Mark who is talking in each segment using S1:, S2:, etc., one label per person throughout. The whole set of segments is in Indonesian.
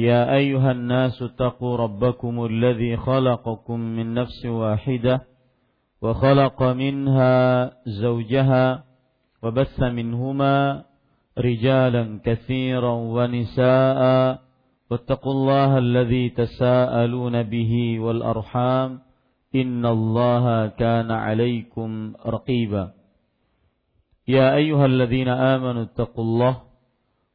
S1: يا أيها الناس اتقوا ربكم الذي خلقكم من نفس واحدة وخلق منها زوجها وبث منهما رجالا كثيرا ونساء واتقوا الله الذي تساءلون به والأرحام إن الله كان عليكم رقيبا يا أيها الذين آمنوا اتقوا الله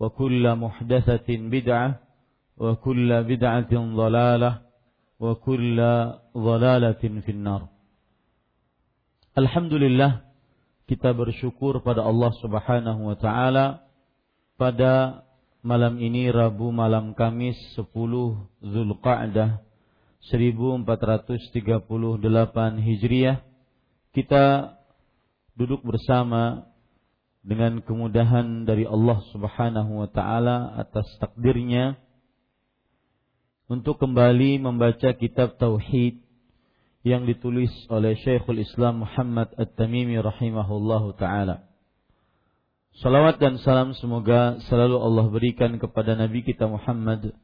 S1: وكل محدثة بدعة وكل بدعة ضلالة وكل ضلالة في النار Alhamdulillah kita bersyukur pada Allah Subhanahu wa taala pada malam ini Rabu malam Kamis 10 Zulqa'dah 1438 Hijriah kita duduk bersama dengan kemudahan dari Allah Subhanahu wa taala atas takdirnya untuk kembali membaca kitab tauhid yang ditulis oleh Syekhul Islam Muhammad At-Tamimi rahimahullahu taala. Salawat dan salam semoga selalu Allah berikan kepada Nabi kita Muhammad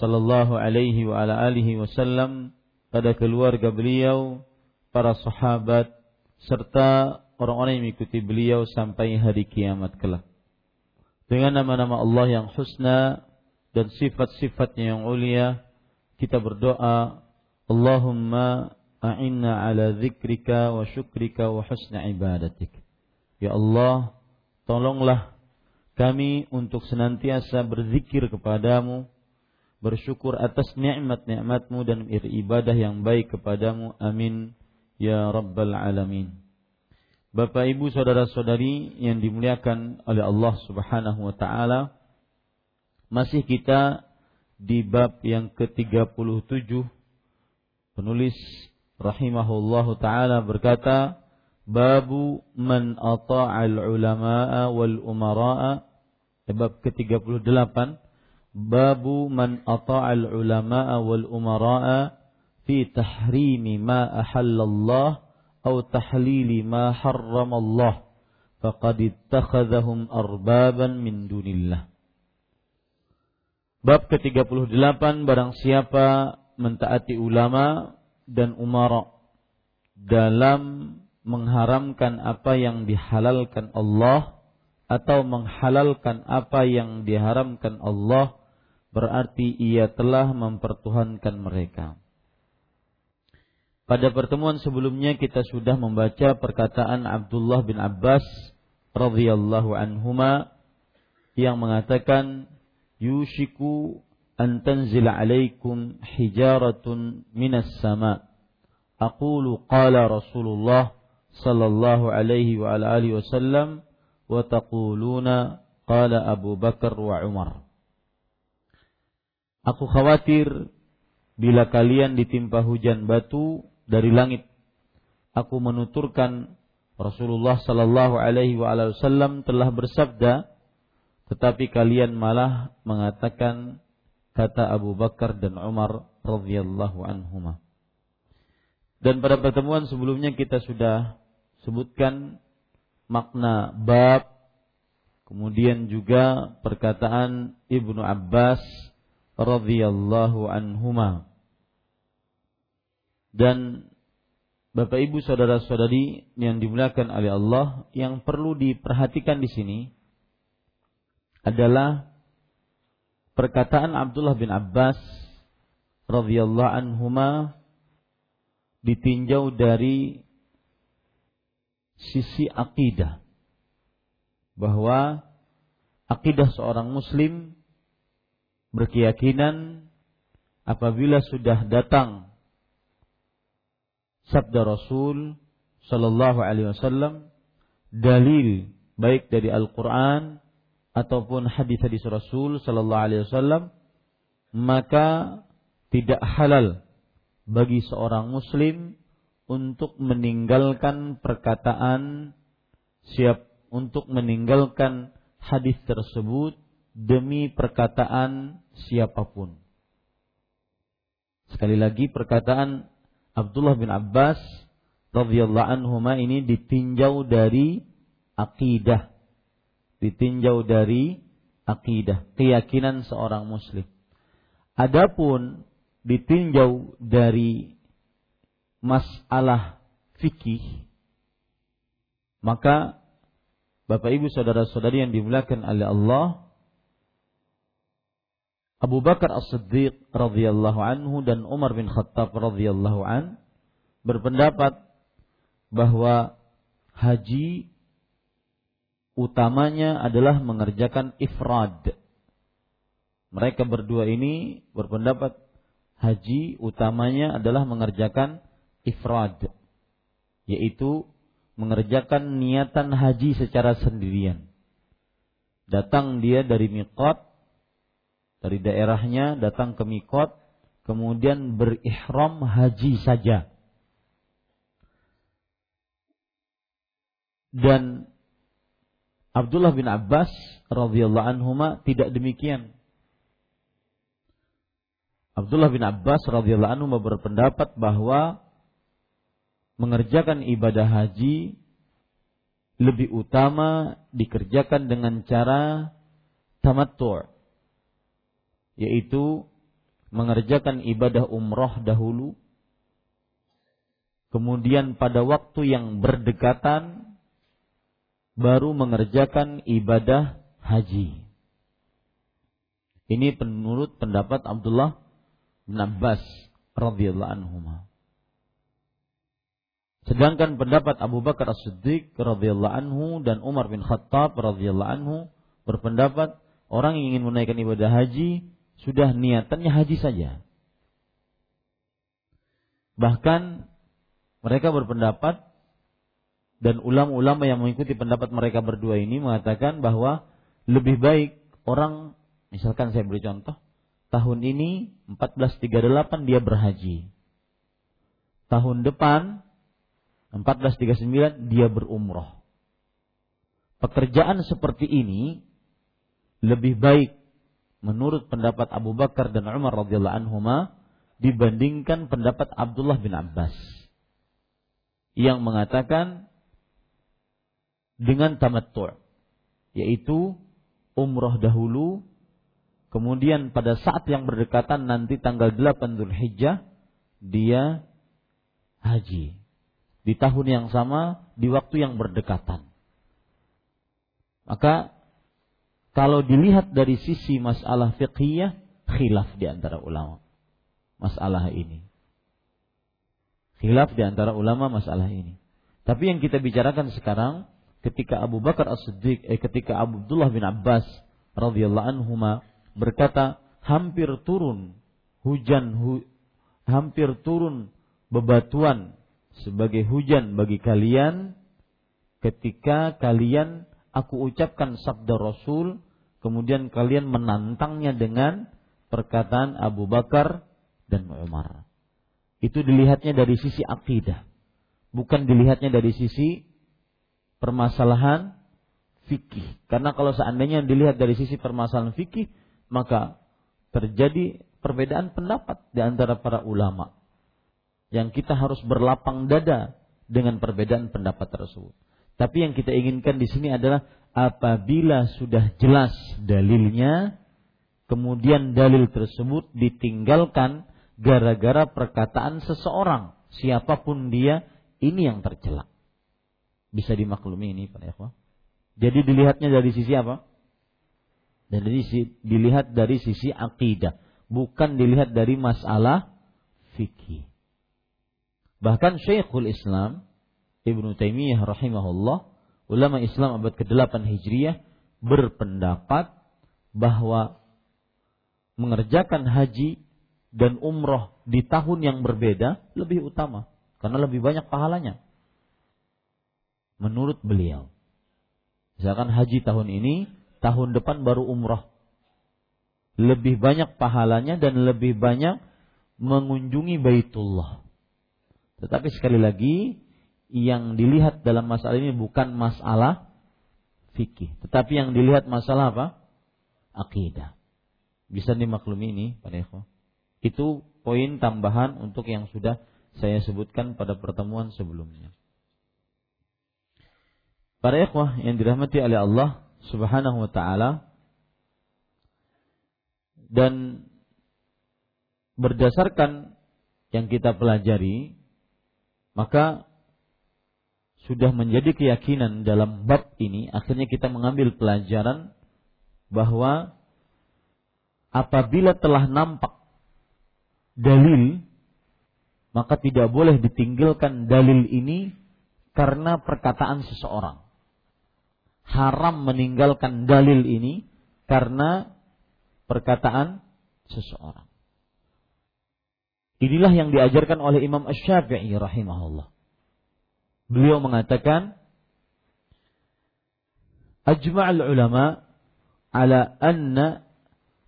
S1: sallallahu alaihi wa ala alihi wasallam pada keluarga beliau, para sahabat serta orang-orang yang mengikuti beliau sampai hari kiamat kelak. Dengan nama-nama Allah yang husna dan sifat-sifatnya yang ulia, kita berdoa, Allahumma a'inna ala zikrika wa syukrika wa husna ibadatik. Ya Allah, tolonglah kami untuk senantiasa berzikir kepadamu, bersyukur atas nikmat-nikmatmu dan beribadah yang baik kepadamu. Amin. Ya Rabbal Alamin. Bapak Ibu saudara-saudari yang dimuliakan oleh Allah Subhanahu wa taala, masih kita di bab yang ke-37 penulis rahimahullahu taala berkata babu man ata'al ulama'a wal umara'a bab ke-38 babu man ata'al ulama'a wal umara'a fi tahrimi ma ahallallah أو تحليل ما حرم الله فقد اتخذهم أربابا من دون الله Bab ke-38 barang siapa mentaati ulama dan umara dalam mengharamkan apa yang dihalalkan Allah atau menghalalkan apa yang diharamkan Allah berarti ia telah mempertuhankan mereka. Pada pertemuan sebelumnya kita sudah membaca perkataan Abdullah bin Abbas radhiyallahu anhuma yang mengatakan yushiku an tanzila alaikum hijaratun minas sama. Aqulu qala Rasulullah sallallahu alaihi wa ala alihi wasallam wa taquluna qala Abu Bakar wa Umar. Aku khawatir bila kalian ditimpa hujan batu dari langit. Aku menuturkan Rasulullah sallallahu alaihi wasallam telah bersabda, tetapi kalian malah mengatakan kata Abu Bakar dan Umar radhiyallahu anhuma. Dan pada pertemuan sebelumnya kita sudah sebutkan makna bab, kemudian juga perkataan Ibnu Abbas radhiyallahu anhuma. Dan Bapak Ibu saudara-saudari yang dimuliakan oleh Allah, yang perlu diperhatikan di sini adalah perkataan Abdullah bin Abbas radhiyallahu anhuma ditinjau dari sisi akidah bahwa akidah seorang muslim berkeyakinan apabila sudah datang sabda Rasul sallallahu alaihi wasallam dalil baik dari Al-Qur'an ataupun hadis-hadis Rasul sallallahu alaihi wasallam maka tidak halal bagi seorang muslim untuk meninggalkan perkataan siap untuk meninggalkan hadis tersebut demi perkataan siapa pun. Sekali lagi perkataan Abdullah bin Abbas radhiyallahu anhu ini ditinjau dari akidah. Ditinjau dari akidah, keyakinan seorang muslim. Adapun ditinjau dari masalah fikih, maka Bapak Ibu saudara-saudari yang dimuliakan oleh Allah, Abu Bakar As-Siddiq radhiyallahu anhu dan Umar bin Khattab radhiyallahu an berpendapat bahwa haji utamanya adalah mengerjakan ifrad. Mereka berdua ini berpendapat haji utamanya adalah mengerjakan ifrad yaitu mengerjakan niatan haji secara sendirian. Datang dia dari miqat dari daerahnya datang ke miqat kemudian berihram haji saja. Dan Abdullah bin Abbas radhiyallahu anhuma tidak demikian. Abdullah bin Abbas radhiyallahu anhu berpendapat bahwa mengerjakan ibadah haji lebih utama dikerjakan dengan cara tamattu' yaitu mengerjakan ibadah umroh dahulu kemudian pada waktu yang berdekatan baru mengerjakan ibadah haji ini menurut pendapat Abdullah bin Abbas radhiyallahu anhu. Sedangkan pendapat Abu Bakar As-Siddiq radhiyallahu anhu dan Umar bin Khattab radhiyallahu anhu berpendapat orang yang ingin menaikkan ibadah haji sudah niatannya haji saja. Bahkan mereka berpendapat dan ulama-ulama yang mengikuti pendapat mereka berdua ini mengatakan bahwa lebih baik orang misalkan saya beri contoh tahun ini 1438 dia berhaji. Tahun depan 1439 dia berumroh. Pekerjaan seperti ini lebih baik menurut pendapat Abu Bakar dan Umar radhiyallahu anhuma dibandingkan pendapat Abdullah bin Abbas yang mengatakan dengan tamattu' yaitu umroh dahulu Kemudian pada saat yang berdekatan nanti tanggal 8 Hijjah dia haji. Di tahun yang sama, di waktu yang berdekatan. Maka kalau dilihat dari sisi masalah fiqhiyah, khilaf di antara ulama. Masalah ini. Khilaf di antara ulama masalah ini. Tapi yang kita bicarakan sekarang ketika Abu Bakar As-Siddiq, eh, ketika Abdullah bin Abbas radhiyallahu anhuma berkata hampir turun hujan hu, hampir turun bebatuan sebagai hujan bagi kalian ketika kalian aku ucapkan sabda Rasul kemudian kalian menantangnya dengan perkataan Abu Bakar dan Umar. Itu dilihatnya dari sisi akidah, bukan dilihatnya dari sisi permasalahan fikih. Karena kalau seandainya dilihat dari sisi permasalahan fikih, maka terjadi perbedaan pendapat di antara para ulama. yang kita harus berlapang dada dengan perbedaan pendapat tersebut. Tapi yang kita inginkan di sini adalah apabila sudah jelas dalilnya, kemudian dalil tersebut ditinggalkan gara-gara perkataan seseorang, siapa pun dia, ini yang tercela. Bisa dimaklumi ini Pak Ikhwan. Jadi dilihatnya dari sisi apa? Dari sisi dilihat dari sisi akidah, bukan dilihat dari masalah fikih. Bahkan Syekhul Islam Ibnu Taimiyah rahimahullah, ulama Islam abad ke-8 Hijriah berpendapat bahwa mengerjakan haji dan umroh di tahun yang berbeda lebih utama karena lebih banyak pahalanya. Menurut beliau. Misalkan haji tahun ini, tahun depan baru umroh. Lebih banyak pahalanya dan lebih banyak mengunjungi Baitullah. Tetapi sekali lagi, yang dilihat dalam masalah ini bukan masalah fikih, tetapi yang dilihat masalah apa? Akidah. Bisa dimaklumi ini, Pak? Itu poin tambahan untuk yang sudah saya sebutkan pada pertemuan sebelumnya. Para ikhwah yang dirahmati oleh Allah Subhanahu wa taala dan berdasarkan yang kita pelajari maka sudah menjadi keyakinan dalam bab ini akhirnya kita mengambil pelajaran bahwa apabila telah nampak dalil maka tidak boleh ditinggalkan dalil ini karena perkataan seseorang haram meninggalkan dalil ini karena perkataan seseorang. Inilah yang diajarkan oleh Imam Ash-Syafi'i rahimahullah. Beliau mengatakan, Ajma'al ulama ala anna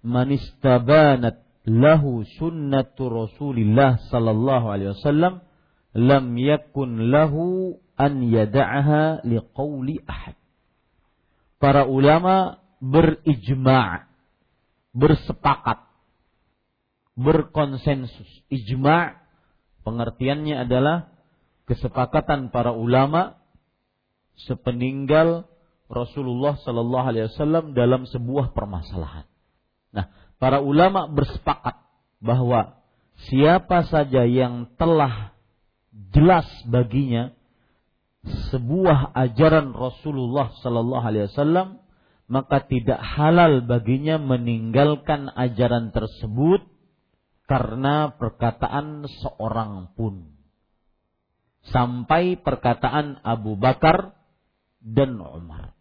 S1: man istabanat lahu sunnatu Rasulillah sallallahu alaihi wasallam lam yakun lahu an yada'aha liqauli ahad. Para ulama berijma' bersepakat berkonsensus. Ijma' pengertiannya adalah kesepakatan para ulama sepeninggal Rasulullah Sallallahu Alaihi Wasallam dalam sebuah permasalahan. Nah, para ulama bersepakat bahwa siapa saja yang telah jelas baginya sebuah ajaran Rasulullah Sallallahu Alaihi Wasallam maka tidak halal baginya meninggalkan ajaran tersebut karena perkataan seorang pun sampai perkataan Abu Bakar dan Umar.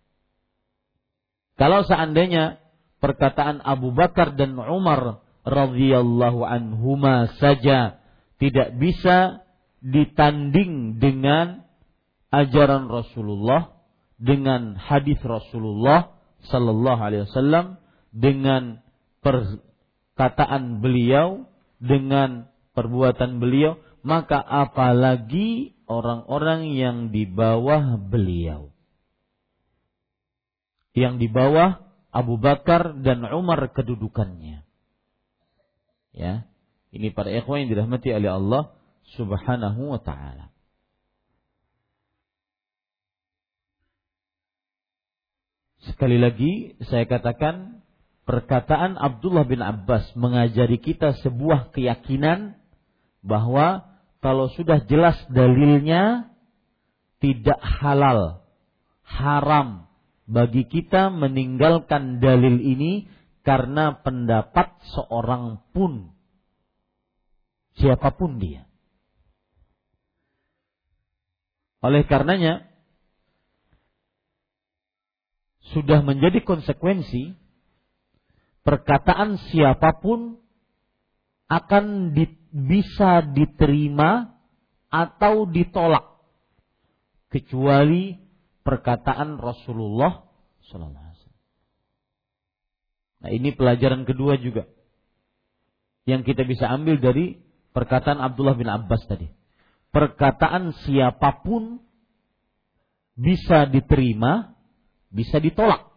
S1: Kalau seandainya perkataan Abu Bakar dan Umar radhiyallahu anhuma saja tidak bisa ditanding dengan ajaran Rasulullah dengan hadis Rasulullah sallallahu alaihi wasallam dengan perkataan beliau dengan perbuatan beliau maka apalagi orang-orang yang di bawah beliau. Yang di bawah Abu Bakar dan Umar kedudukannya. Ya ini para ikhwan yang dirahmati oleh Allah Subhanahu wa taala. Sekali lagi saya katakan perkataan Abdullah bin Abbas mengajari kita sebuah keyakinan bahwa kalau sudah jelas dalilnya tidak halal, haram bagi kita meninggalkan dalil ini karena pendapat seorang pun siapa pun dia. Oleh karenanya sudah menjadi konsekuensi perkataan siapa pun akan di, bisa diterima atau ditolak kecuali perkataan Rasulullah Wasallam. Nah ini pelajaran kedua juga yang kita bisa ambil dari perkataan Abdullah bin Abbas tadi. Perkataan siapa pun bisa diterima bisa ditolak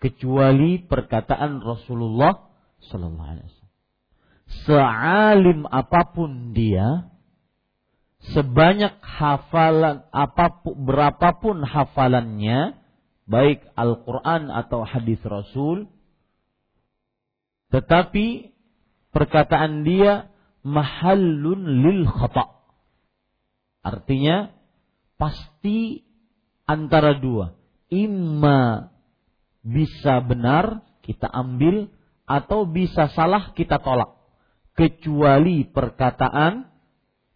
S1: kecuali perkataan Rasulullah wasallam. Sealim apa pun dia, sebanyak hafalan apa pun berapapun hafalannya baik Al-Qur'an atau hadis Rasul tetapi perkataan dia mahallun lil khata. Artinya pasti antara dua. Imma bisa benar kita ambil atau bisa salah kita tolak. Kecuali perkataan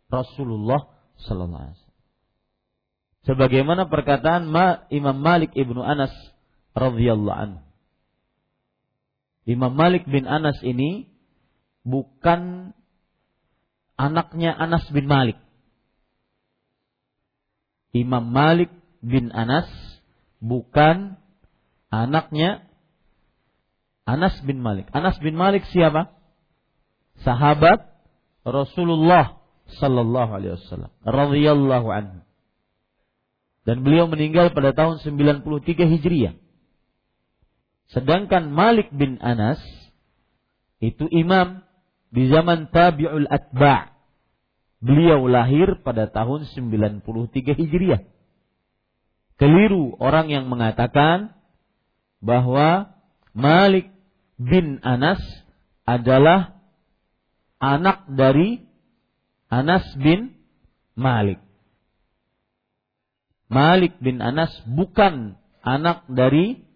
S1: Rasulullah sallallahu alaihi wasallam. Sebagaimana perkataan Imam Malik ibnu Anas radhiyallahu anhu. Imam Malik bin Anas ini bukan anaknya Anas bin Malik. Imam Malik bin Anas bukan anaknya Anas bin Malik. Anas bin Malik siapa? Sahabat Rasulullah sallallahu alaihi wasallam radhiyallahu anhu. Dan beliau meninggal pada tahun 93 Hijriah. Sedangkan Malik bin Anas itu imam di zaman Tabi'ul Atba'. Beliau lahir pada tahun 93 Hijriah. Keliru orang yang mengatakan bahwa Malik bin Anas adalah anak dari Anas bin Malik. Malik bin Anas bukan anak dari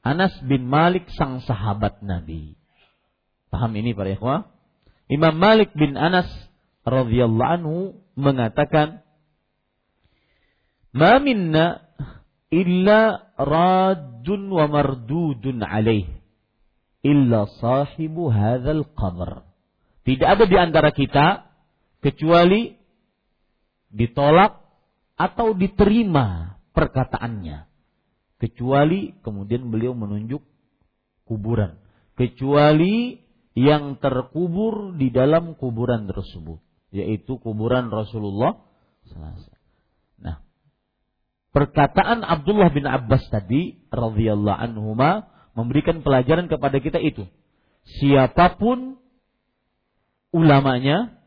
S1: Anas bin Malik sang sahabat Nabi. Paham ini para ikhwah? Imam Malik bin Anas radhiyallahu anhu mengatakan, "Ma minna illa rajun wa mardudun alaih illa sahibu hadzal qabr." Tidak ada di antara kita kecuali ditolak atau diterima perkataannya. Kecuali kemudian beliau menunjuk kuburan. Kecuali yang terkubur di dalam kuburan tersebut yaitu kuburan Rasulullah Nah, perkataan Abdullah bin Abbas tadi radhiyallahu anhuma memberikan pelajaran kepada kita itu. Siapa pun ulamanya,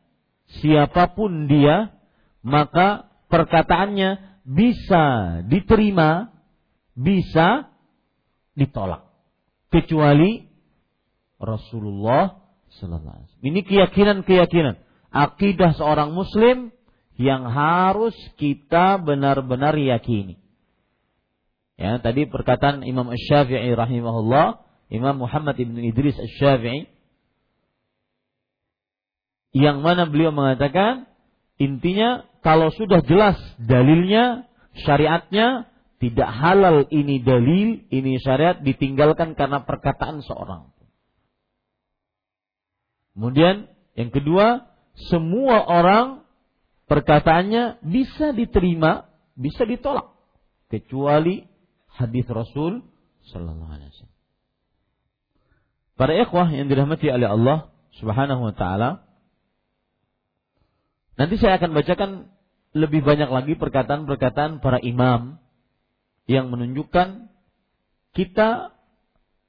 S1: siapa pun dia, maka perkataannya bisa diterima bisa ditolak kecuali Rasulullah sallallahu alaihi wasallam. Ini keyakinan-keyakinan akidah seorang muslim yang harus kita benar-benar yakini. Ya, tadi perkataan Imam Asy-Syafi'i rahimahullah, Imam Muhammad ibn Idris Asy-Syafi'i yang mana beliau mengatakan intinya kalau sudah jelas dalilnya, syariatnya, tidak halal ini dalil, ini syariat ditinggalkan karena perkataan seorang. Kemudian yang kedua, semua orang perkataannya bisa diterima, bisa ditolak kecuali hadis Rasul sallallahu alaihi wasallam. Para ikhwah yang dirahmati oleh Allah Subhanahu wa taala, nanti saya akan bacakan lebih banyak lagi perkataan-perkataan para imam yang menunjukkan kita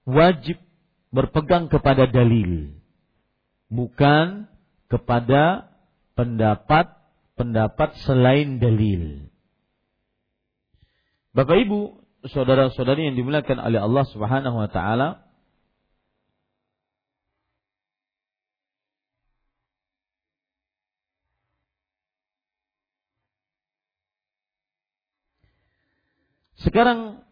S1: wajib berpegang kepada dalil, bukan kepada pendapat-pendapat selain dalil. Bapak Ibu, saudara-saudari yang dimuliakan oleh Allah Subhanahu wa taala, Sekarang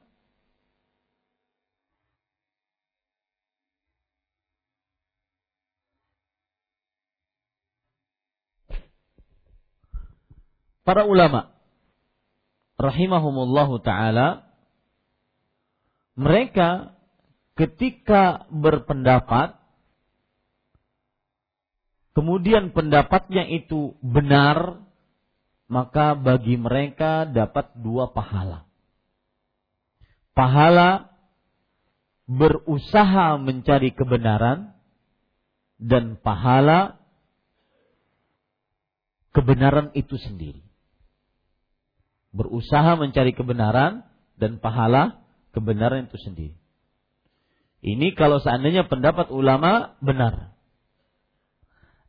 S1: para ulama rahimahumullahu taala mereka ketika berpendapat kemudian pendapatnya itu benar maka bagi mereka dapat dua pahala pahala berusaha mencari kebenaran dan pahala kebenaran itu sendiri. Berusaha mencari kebenaran dan pahala kebenaran itu sendiri. Ini kalau seandainya pendapat ulama benar.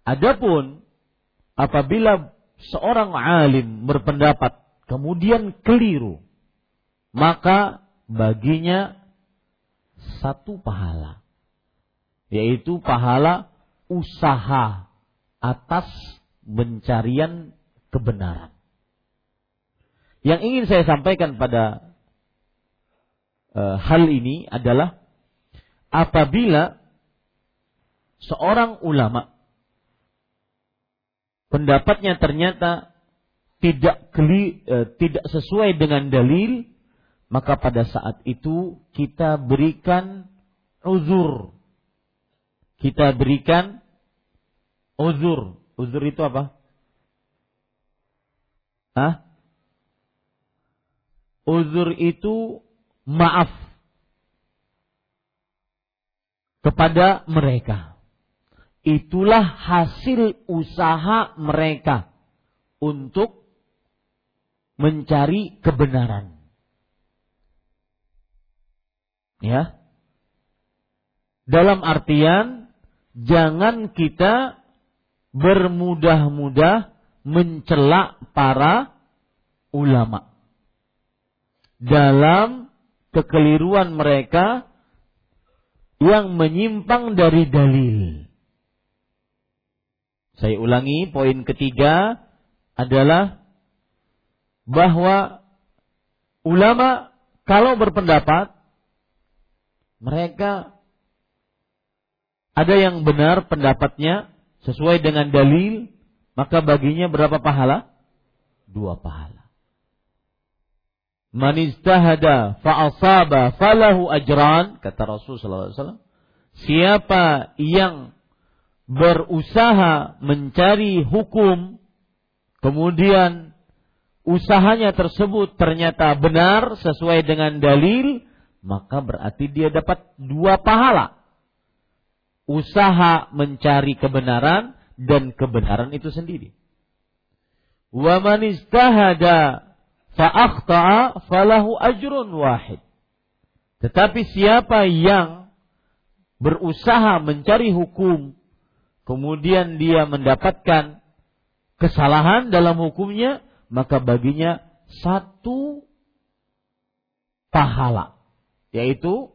S1: Adapun apabila seorang alim berpendapat kemudian keliru, maka baginya satu pahala, yaitu pahala usaha atas pencarian kebenaran. Yang ingin saya sampaikan pada uh, hal ini adalah apabila seorang ulama pendapatnya ternyata tidak keli, uh, tidak sesuai dengan dalil, maka pada saat itu kita berikan uzur. Kita berikan uzur. Uzur itu apa? Hah? Uzur itu maaf kepada mereka. Itulah hasil usaha mereka untuk mencari kebenaran. Ya. Dalam artian jangan kita bermudah-mudah mencela para ulama dalam kekeliruan mereka yang menyimpang dari dalil. Saya ulangi, poin ketiga adalah bahwa ulama kalau berpendapat mereka ada yang benar pendapatnya sesuai dengan dalil, maka baginya berapa pahala? Dua pahala. Man istahada fa'asaba falahu ajran kata Rasul sallallahu. Siapa yang berusaha mencari hukum kemudian usahanya tersebut ternyata benar sesuai dengan dalil maka berarti dia dapat dua pahala. Usaha mencari kebenaran dan kebenaran itu sendiri. Wa man istahada fa'akhta'a falahu ajrun wahid. Tetapi siapa yang berusaha mencari hukum, kemudian dia mendapatkan kesalahan dalam hukumnya, maka baginya satu pahala, yaitu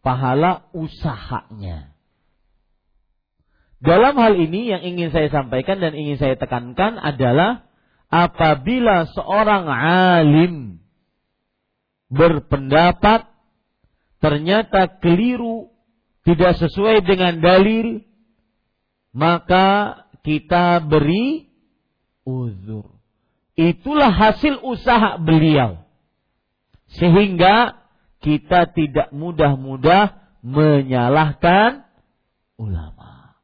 S1: pahala usahanya. Dalam hal ini yang ingin saya sampaikan dan ingin saya tekankan adalah apabila seorang alim berpendapat ternyata keliru, tidak sesuai dengan dalil, maka kita beri uzur. Itulah hasil usaha beliau. Sehingga kita tidak mudah-mudah menyalahkan ulama.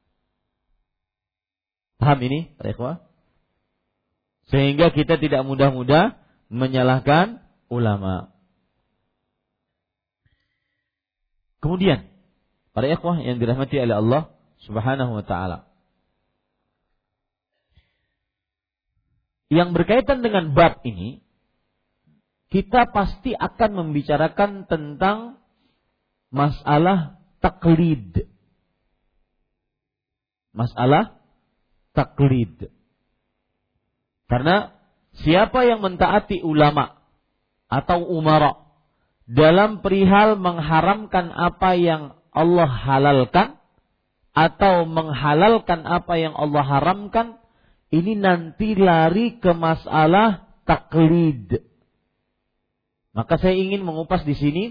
S1: Paham ini, Pak sehingga kita tidak mudah-mudah menyalahkan ulama. Kemudian, para ikhwah yang dirahmati oleh Allah Subhanahu wa taala. Yang berkaitan dengan bab ini, kita pasti akan membicarakan tentang masalah taklid. Masalah taklid. Karena siapa yang mentaati ulama atau umara dalam perihal mengharamkan apa yang Allah halalkan atau menghalalkan apa yang Allah haramkan, ini nanti lari ke masalah taklid. Maka saya ingin mengupas di sini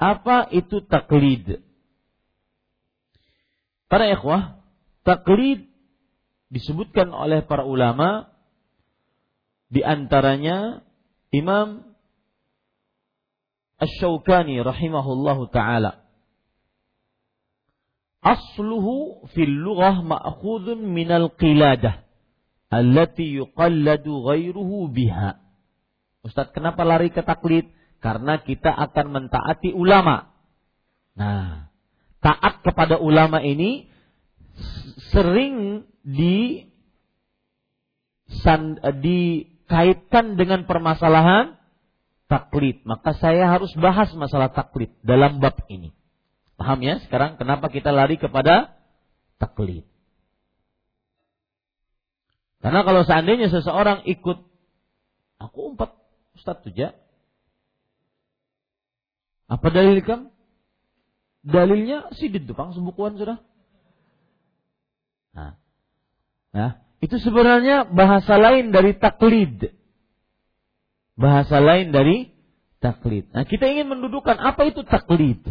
S1: apa itu taklid. Para ikhwah, taklid disebutkan oleh para ulama di antaranya Imam Ash-Shawkani rahimahullahu taala. Asluhu fil lughah ma'khudun minal qiladah allati yuqalladu ghairuhu biha. Ustaz, kenapa lari ke taklid? Karena kita akan mentaati ulama. Nah, taat kepada ulama ini sering di di kaitkan dengan permasalahan taklid. Maka saya harus bahas masalah taklid dalam bab ini. Paham ya sekarang kenapa kita lari kepada taklid? Karena kalau seandainya seseorang ikut aku empat Ustaz Tuja. Apa dalil? Dalilnya si di depan sebukuan sudah. Nah, nah, itu sebenarnya bahasa lain dari taklid. Bahasa lain dari taklid. Nah, kita ingin mendudukan apa itu taklid.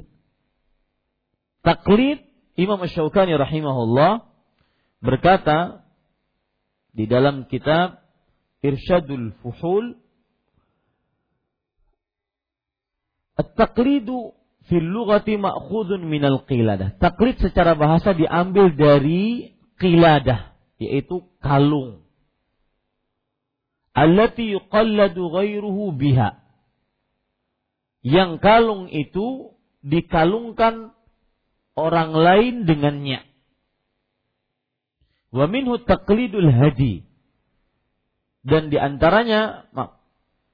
S1: Taklid Imam Syaukani rahimahullah berkata di dalam kitab Irsyadul Fuhul At-taqlidu fil lughati ma'khudun minal qiladah. Taklid secara bahasa diambil dari qiladah, yaitu kalung. Allati yuqalladu ghairuhu biha. Yang kalung itu dikalungkan orang lain dengannya. Wa minhu taqlidul hadi. Dan di antaranya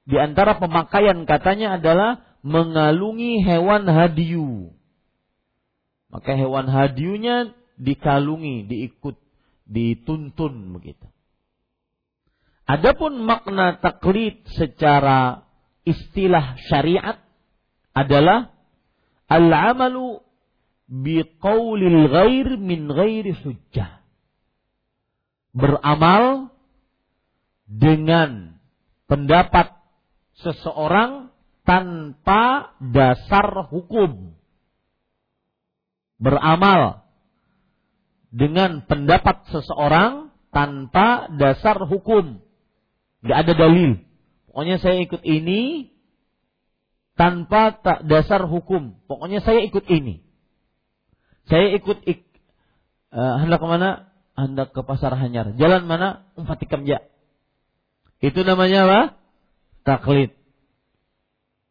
S1: di antara pemakaian katanya adalah mengalungi hewan hadiu. Maka hewan hadiunya dikalungi, diikut, dituntun begitu. Adapun makna taklid secara istilah syariat adalah al-amalu biqaulil ghair min ghairi hujjah beramal dengan pendapat seseorang tanpa dasar hukum. Beramal dengan pendapat seseorang tanpa dasar hukum. Gak ada dalil. Pokoknya saya ikut ini tanpa tak dasar hukum. Pokoknya saya ikut ini. Saya ikut ik, uh, hendak ke mana? hendak ke pasar Hanyar. Jalan mana? Umpat ya. Itu namanya apa? Taklid.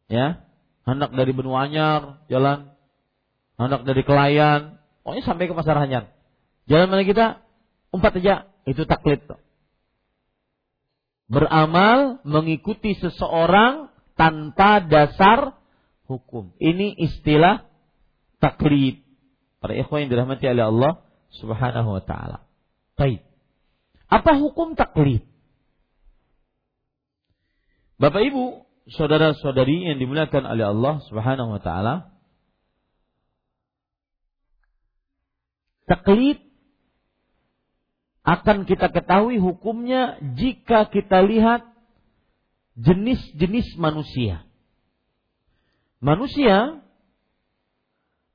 S1: Ya. Hendak dari benua Anyar, jalan. Hendak dari Kelayan. Pokoknya sampai ke pasar Hanyar. Jalan mana kita? Umpat aja. Itu taklid. Beramal mengikuti seseorang tanpa dasar hukum. Ini istilah taklid. Para ikhwan yang dirahmati oleh Allah Subhanahu wa taala. Baik. Apa hukum taklid? Bapak Ibu, saudara-saudari yang dimuliakan oleh Allah Subhanahu wa taala, taklid akan kita ketahui hukumnya jika kita lihat jenis-jenis manusia. Manusia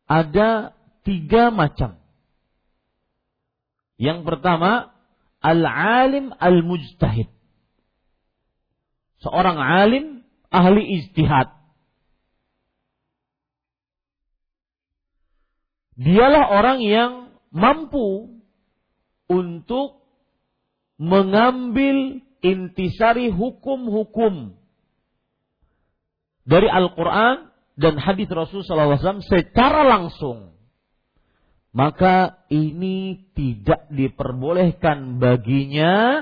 S1: ada tiga macam. Yang pertama, al-alim al-mujtahid. Seorang alim ahli ijtihad. Dialah orang yang mampu untuk mengambil intisari hukum-hukum dari Al-Quran dan hadis Rasulullah SAW secara langsung maka ini tidak diperbolehkan baginya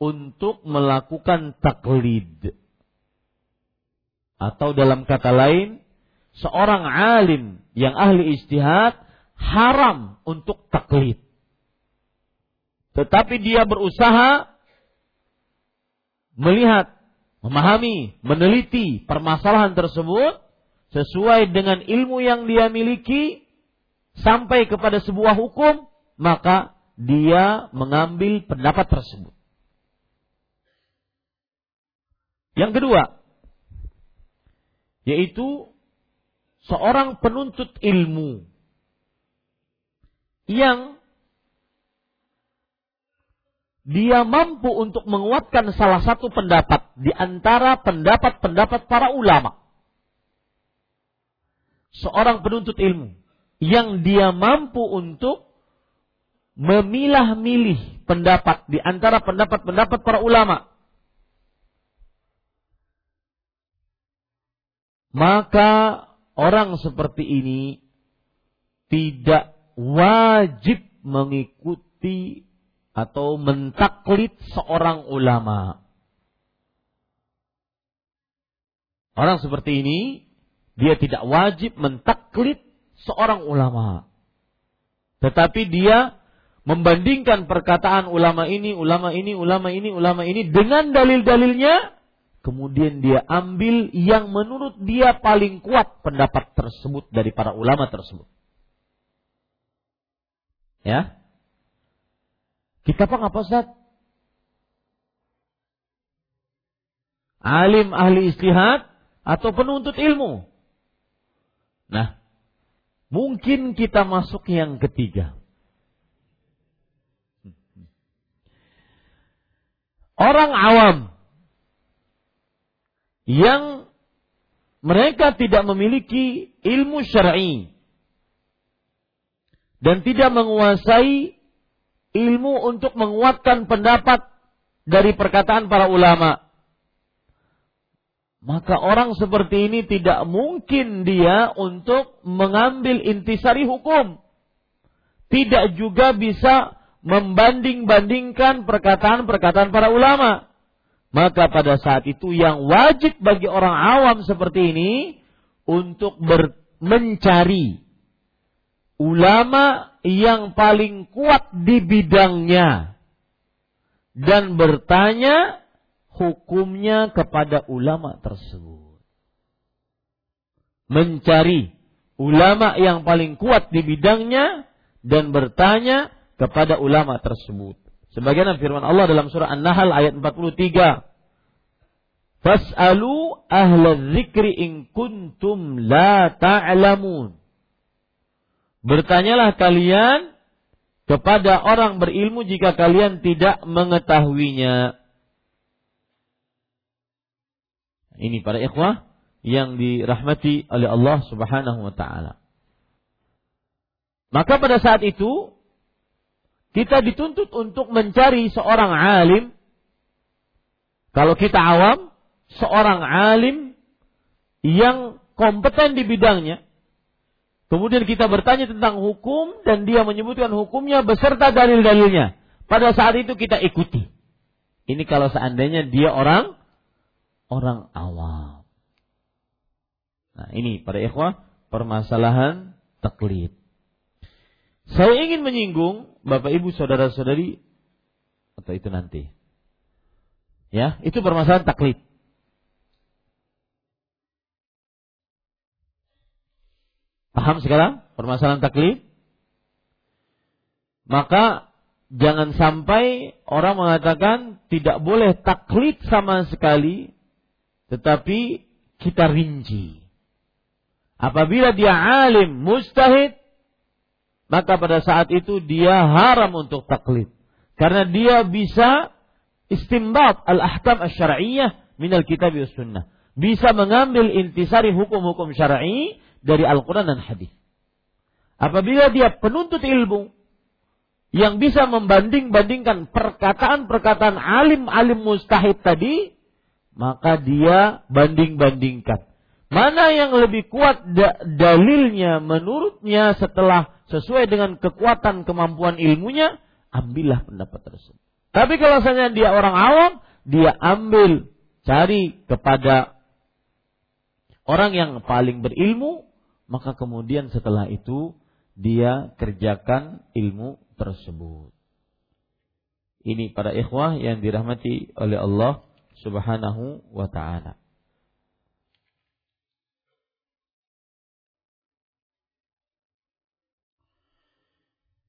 S1: untuk melakukan taklid. Atau dalam kata lain, seorang alim yang ahli istihad haram untuk taklid. Tetapi dia berusaha melihat, memahami, meneliti permasalahan tersebut sesuai dengan ilmu yang dia miliki sampai kepada sebuah hukum, maka dia mengambil pendapat tersebut. Yang kedua, yaitu seorang penuntut ilmu yang dia mampu untuk menguatkan salah satu pendapat di antara pendapat-pendapat para ulama. Seorang penuntut ilmu yang dia mampu untuk memilah-milih pendapat di antara pendapat-pendapat para ulama. Maka orang seperti ini tidak wajib mengikuti atau mentaklid seorang ulama. Orang seperti ini dia tidak wajib mentaklid seorang ulama. Tetapi dia membandingkan perkataan ulama ini, ulama ini, ulama ini, ulama ini dengan dalil-dalilnya, kemudian dia ambil yang menurut dia paling kuat pendapat tersebut dari para ulama tersebut. Ya. Kita apa ngapa Ustaz? Alim ahli istihad atau penuntut ilmu. Nah, mungkin kita masuk yang ketiga. orang awam yang mereka tidak memiliki ilmu syar'i dan tidak menguasai ilmu untuk menguatkan pendapat dari perkataan para ulama. Maka orang seperti ini tidak mungkin dia untuk mengambil intisari hukum. Tidak juga bisa membanding-bandingkan perkataan-perkataan para ulama. Maka pada saat itu yang wajib bagi orang awam seperti ini untuk ber, mencari ulama yang paling kuat di bidangnya dan bertanya hukumnya kepada ulama tersebut. Mencari ulama yang paling kuat di bidangnya dan bertanya kepada ulama tersebut. Sebagian firman Allah dalam surah An-Nahl ayat 43. Fas'alu ahla dzikri in kuntum la ta'lamun. Bertanyalah kalian kepada orang berilmu jika kalian tidak mengetahuinya. Ini para ikhwah yang dirahmati oleh Allah Subhanahu wa taala. Maka pada saat itu kita dituntut untuk mencari seorang alim. Kalau kita awam, seorang alim yang kompeten di bidangnya. Kemudian kita bertanya tentang hukum dan dia menyebutkan hukumnya beserta dalil-dalilnya. Pada saat itu kita ikuti. Ini kalau seandainya dia orang orang awam. Nah, ini pada ikhwah permasalahan taklid. Saya ingin menyinggung Bapak Ibu saudara-saudari atau itu nanti. Ya, itu permasalahan taklid. Paham sekarang permasalahan taklid? Maka jangan sampai orang mengatakan tidak boleh taklid sama sekali tetapi kita rinci. Apabila dia alim, mustahid, maka pada saat itu dia haram untuk taklid. Karena dia bisa istimbat al-ahkam asy-syar'iyyah min al-kitab wa sunnah. Bisa mengambil intisari hukum-hukum syar'i dari Al-Qur'an dan hadis. Apabila dia penuntut ilmu yang bisa membanding-bandingkan perkataan-perkataan alim-alim mustahid tadi, maka dia banding-bandingkan. Mana yang lebih kuat da dalilnya menurutnya setelah sesuai dengan kekuatan kemampuan ilmunya, ambillah pendapat tersebut. Tapi kalau misalnya dia orang awam, dia ambil cari kepada orang yang paling berilmu, maka kemudian setelah itu dia kerjakan ilmu tersebut. Ini para ikhwah yang dirahmati oleh Allah Subhanahu wa taala.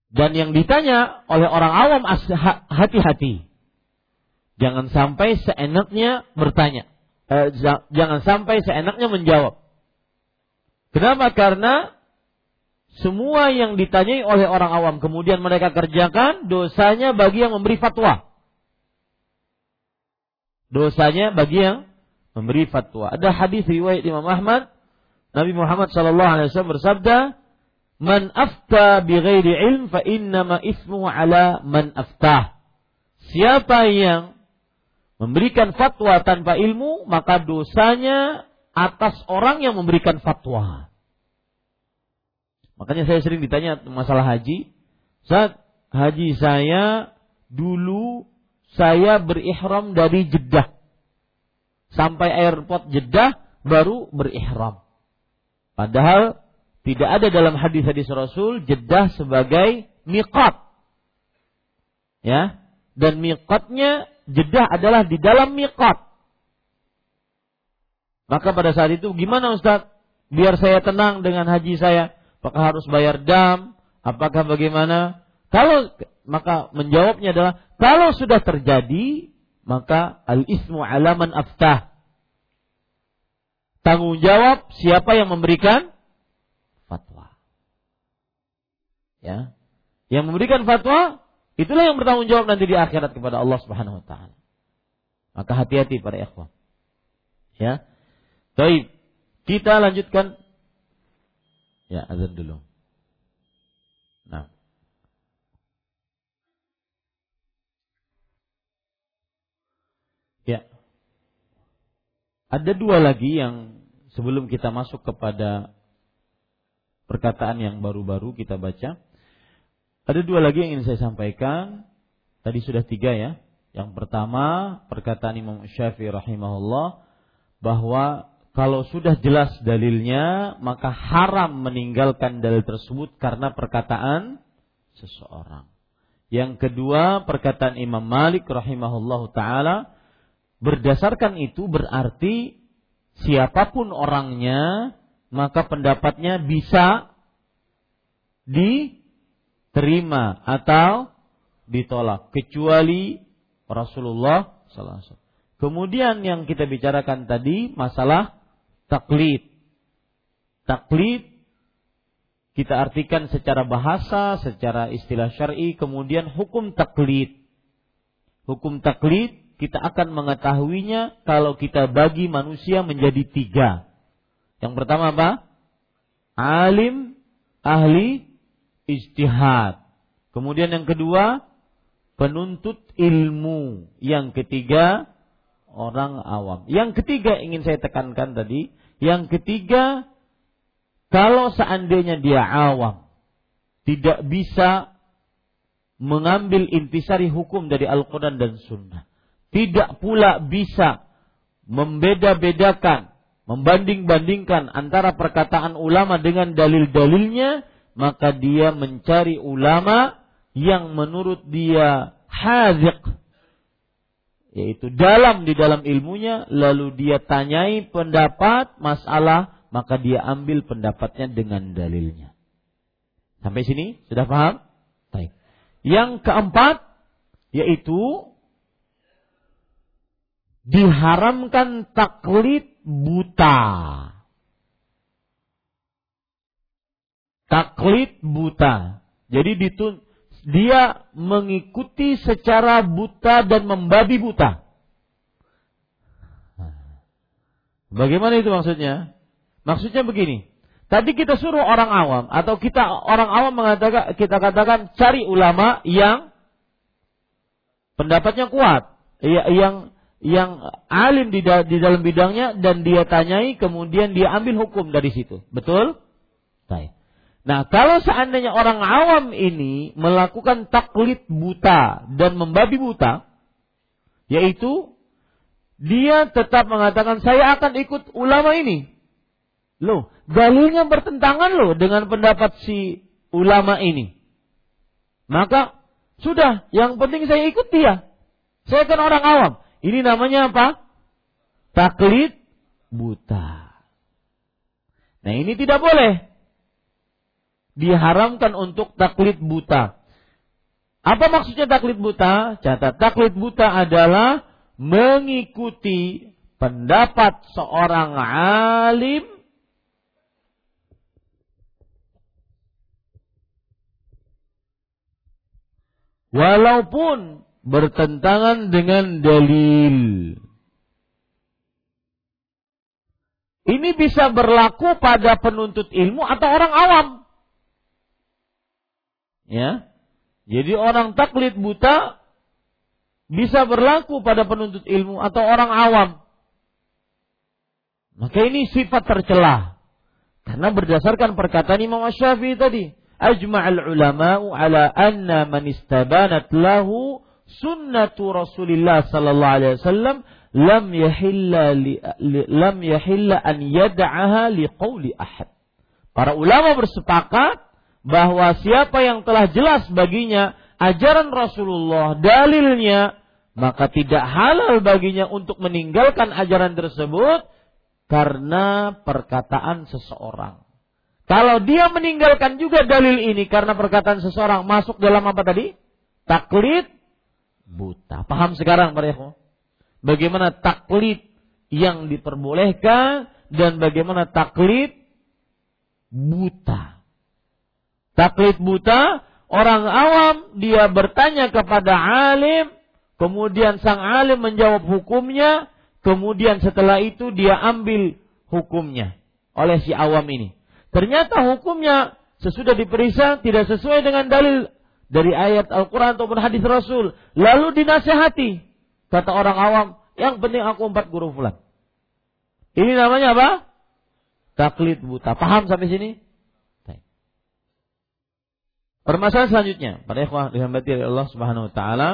S1: Dan yang ditanya oleh orang awam hati-hati. Jangan sampai seenaknya bertanya. Eh, jangan sampai seenaknya menjawab. Kenapa? Karena semua yang ditanyai oleh orang awam kemudian mereka kerjakan dosanya bagi yang memberi fatwa. Dosanya bagi yang memberi fatwa. Ada hadis riwayat Imam Ahmad, Nabi Muhammad wasallam bersabda, Man afta bighairi ilm fa innama ismuhu ala man aftah. Siapa yang memberikan fatwa tanpa ilmu, maka dosanya atas orang yang memberikan fatwa. Makanya saya sering ditanya masalah haji. Saat haji saya dulu saya berihram dari Jeddah. Sampai airport Jeddah baru berihram. Padahal tidak ada dalam hadis-hadis Rasul Jeddah sebagai miqat. Ya. Dan miqatnya jedah adalah di dalam miqat. Maka pada saat itu gimana Ustaz? Biar saya tenang dengan haji saya. Apakah harus bayar dam? Apakah bagaimana? Kalau maka menjawabnya adalah kalau sudah terjadi maka al ismu alaman aftah. Tanggung jawab siapa yang memberikan fatwa. Ya. Yang memberikan fatwa itulah yang bertanggung jawab nanti di akhirat kepada Allah Subhanahu wa taala. Maka hati-hati para ikhwan. Ya. Baik. Kita lanjutkan ya azan dulu. Nah. Ya. Ada dua lagi yang sebelum kita masuk kepada perkataan yang baru-baru kita baca. Ada dua lagi yang ingin saya sampaikan. Tadi sudah tiga ya. Yang pertama perkataan Imam Syafi'i rahimahullah bahwa kalau sudah jelas dalilnya maka haram meninggalkan dalil tersebut karena perkataan seseorang. Yang kedua perkataan Imam Malik rahimahullahu taala Berdasarkan itu berarti siapa pun orangnya maka pendapatnya bisa diterima atau ditolak kecuali Rasulullah SAW. Kemudian yang kita bicarakan tadi masalah taklid. Taklid kita artikan secara bahasa, secara istilah syar'i, kemudian hukum taklid. Hukum taklid kita akan mengetahuinya kalau kita bagi manusia menjadi tiga. Yang pertama apa? Alim, ahli, istihad. Kemudian yang kedua, penuntut ilmu. Yang ketiga, orang awam. Yang ketiga ingin saya tekankan tadi, yang ketiga, kalau seandainya dia awam, tidak bisa mengambil intisari hukum dari Al-Quran dan Sunnah tidak pula bisa membeda-bedakan, membanding-bandingkan antara perkataan ulama dengan dalil-dalilnya, maka dia mencari ulama yang menurut dia haziq, yaitu dalam di dalam ilmunya, lalu dia tanyai pendapat masalah, maka dia ambil pendapatnya dengan dalilnya. Sampai sini sudah paham? Baik. Yang keempat yaitu diharamkan taklid buta. Taklid buta. Jadi ditun dia mengikuti secara buta dan membabi buta. Bagaimana itu maksudnya? Maksudnya begini. Tadi kita suruh orang awam atau kita orang awam mengatakan kita katakan cari ulama yang pendapatnya kuat, yang yang alim di, di dalam bidangnya dan dia tanyai kemudian dia ambil hukum dari situ. Betul? Baik. Nah, kalau seandainya orang awam ini melakukan taklid buta dan membabi buta, yaitu dia tetap mengatakan saya akan ikut ulama ini. Loh, dalilnya bertentangan loh dengan pendapat si ulama ini. Maka sudah, yang penting saya ikut dia. Saya kan orang awam. Ini namanya apa? Taklid buta. Nah ini tidak boleh. Diharamkan untuk taklid buta. Apa maksudnya taklid buta? Catat, taklid buta adalah mengikuti pendapat seorang alim walaupun bertentangan dengan dalil. Ini bisa berlaku pada penuntut ilmu atau orang awam. Ya. Jadi orang taklid buta bisa berlaku pada penuntut ilmu atau orang awam. Maka ini sifat tercela. Karena berdasarkan perkataan Imam Syafi'i tadi, ajma'al ulama'u ala anna man istabanat lahu sunnatu Rasulullah sallallahu alaihi wasallam lam yahilla li, lam yahilla an yad'aha liqauli ahad. Para ulama bersepakat bahwa siapa yang telah jelas baginya ajaran Rasulullah, dalilnya, maka tidak halal baginya untuk meninggalkan ajaran tersebut karena perkataan seseorang. Kalau dia meninggalkan juga dalil ini karena perkataan seseorang masuk dalam apa tadi? Taklid buta. Paham sekarang para Bagaimana taklid yang diperbolehkan dan bagaimana taklid buta. Taklid buta, orang awam dia bertanya kepada alim, kemudian sang alim menjawab hukumnya, kemudian setelah itu dia ambil hukumnya oleh si awam ini. Ternyata hukumnya sesudah diperiksa tidak sesuai dengan dalil dari ayat Al-Quran ataupun hadis Rasul. Lalu dinasehati. Kata orang awam, yang penting aku empat guru fulan. Ini namanya apa? Taklid buta. Paham sampai sini? Permasalahan selanjutnya, pada ikhwah dihambati oleh Allah Subhanahu wa taala.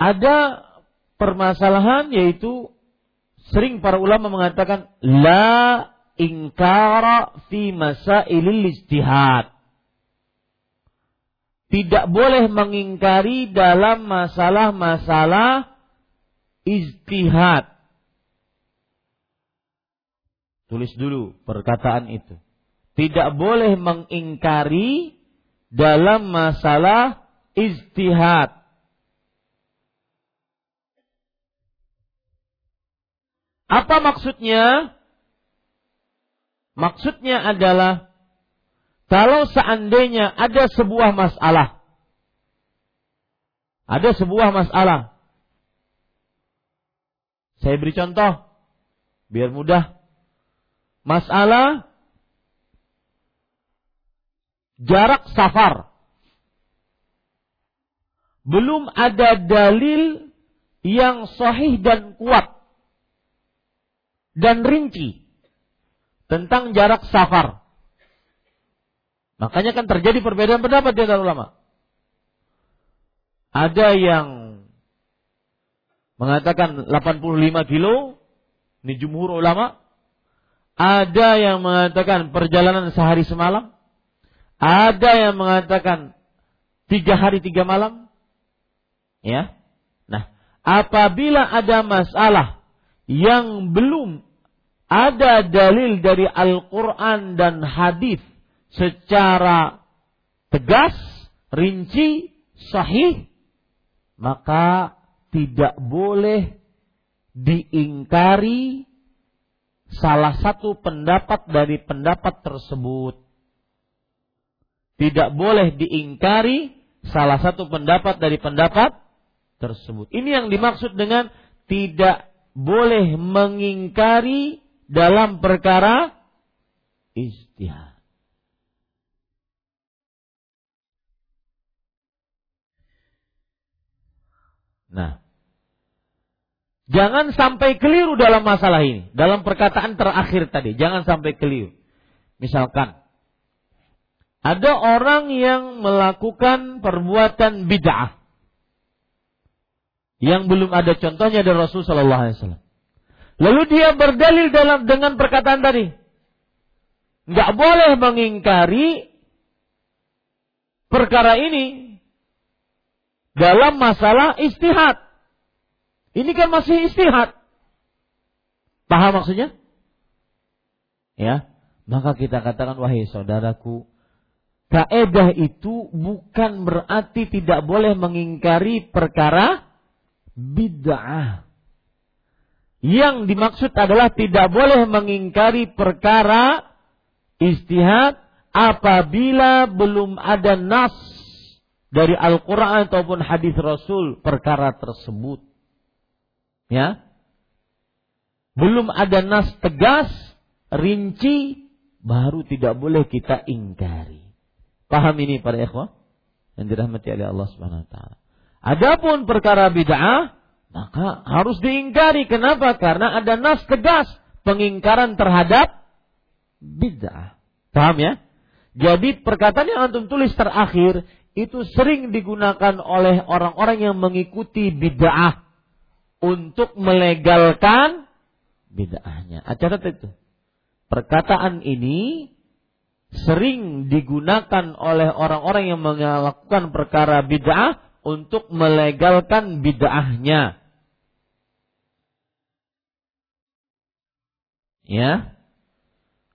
S1: Ada permasalahan yaitu sering para ulama mengatakan la ingkara fi masailil ijtihad. Tidak boleh mengingkari dalam masalah-masalah ijtihad. Tulis dulu perkataan itu. Tidak boleh mengingkari dalam masalah ijtihad. Apa maksudnya? Maksudnya adalah kalau seandainya ada sebuah masalah. Ada sebuah masalah. Saya beri contoh biar mudah. Masalah jarak safar. Belum ada dalil yang sahih dan kuat dan rinci tentang jarak safar. Makanya kan terjadi perbedaan pendapat di antara ulama. Ada yang mengatakan 85 kilo, ini jumhur ulama. Ada yang mengatakan perjalanan sehari semalam. Ada yang mengatakan tiga hari tiga malam. Ya. Nah, apabila ada masalah yang belum ada dalil dari Al-Quran dan hadis secara tegas, rinci, sahih, maka tidak boleh diingkari salah satu pendapat dari pendapat tersebut. Tidak boleh diingkari salah satu pendapat dari pendapat tersebut. Ini yang dimaksud dengan tidak boleh mengingkari dalam perkara istihad. Nah, jangan sampai keliru dalam masalah ini, dalam perkataan terakhir tadi, jangan sampai keliru. Misalkan ada orang yang melakukan perbuatan bid'ah yang belum ada contohnya dari Rasul Shallallahu. Lalu dia berdalil dalam dengan perkataan tadi. Nggak boleh mengingkari perkara ini dalam masalah istihad. Ini kan masih istihad. Paham maksudnya? Ya, maka kita katakan wahai saudaraku, kaedah itu bukan berarti tidak boleh mengingkari perkara bid'ah. Yang dimaksud adalah tidak boleh mengingkari perkara istihad apabila belum ada nas dari Al-Quran ataupun hadis Rasul perkara tersebut. Ya. Belum ada nas tegas, rinci, baru tidak boleh kita ingkari. Paham ini para ikhwah? Yang dirahmati oleh Allah Subhanahu wa taala. Adapun perkara bid'ah maka harus diingkari. Kenapa? Karena ada nas tegas pengingkaran terhadap bid'ah. Paham ya? Jadi perkataan yang antum tulis terakhir itu sering digunakan oleh orang-orang yang mengikuti bid'ah untuk melegalkan bid'ahnya. Acara itu. Perkataan ini sering digunakan oleh orang-orang yang melakukan perkara bid'ah untuk melegalkan bid'ahnya. Ya.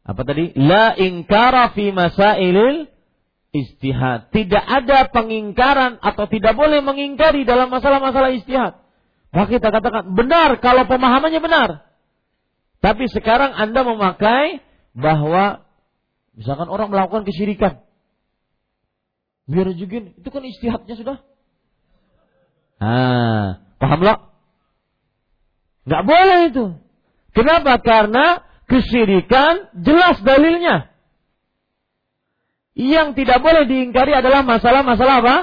S1: Apa tadi? La ingkara fi masailil istihad. Tidak ada pengingkaran atau tidak boleh mengingkari dalam masalah-masalah istihad. Maka kita katakan benar kalau pemahamannya benar. Tapi sekarang Anda memakai bahwa misalkan orang melakukan kesyirikan. Biar juga itu kan istihadnya sudah. Ah, paham lo? Nggak boleh itu. Kenapa? Karena kesyirikan jelas dalilnya. Yang tidak boleh diingkari adalah masalah-masalah apa?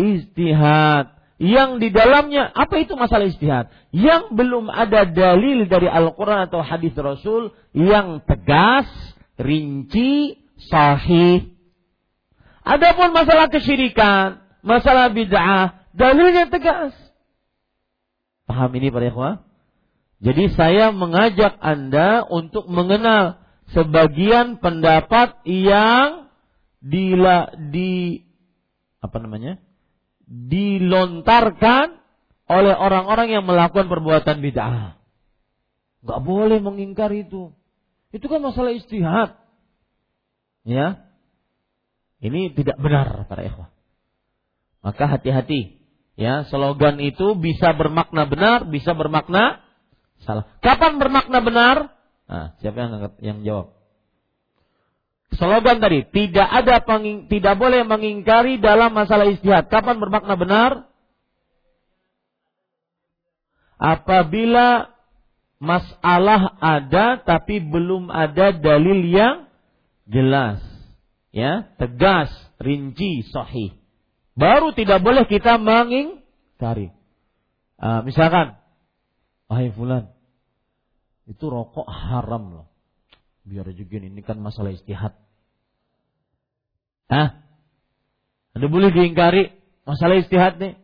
S1: Istihad. Yang di dalamnya, apa itu masalah istihad? Yang belum ada dalil dari Al-Quran atau hadis Rasul yang tegas, rinci, sahih. Adapun masalah kesyirikan, masalah bid'ah, dalilnya tegas. Paham ini para ikhwah? Jadi saya mengajak Anda untuk mengenal sebagian pendapat yang dila, di apa namanya? dilontarkan oleh orang-orang yang melakukan perbuatan bid'ah. Gak boleh mengingkar itu. Itu kan masalah istihad. Ya. Ini tidak benar para ikhwah. Maka hati-hati. Ya, slogan itu bisa bermakna benar, bisa bermakna Salah. Kapan bermakna benar? Nah, siapa yang yang jawab? Slogan tadi, tidak ada penging, tidak boleh mengingkari dalam masalah istihad. Kapan bermakna benar? Apabila masalah ada tapi belum ada dalil yang jelas. Ya, tegas, rinci, sahih. Baru tidak boleh kita mengingkari. Uh, misalkan Wahai fulan, itu rokok haram loh. Biar juga ini kan masalah istihad. Hah? Ada boleh diingkari masalah istihad nih.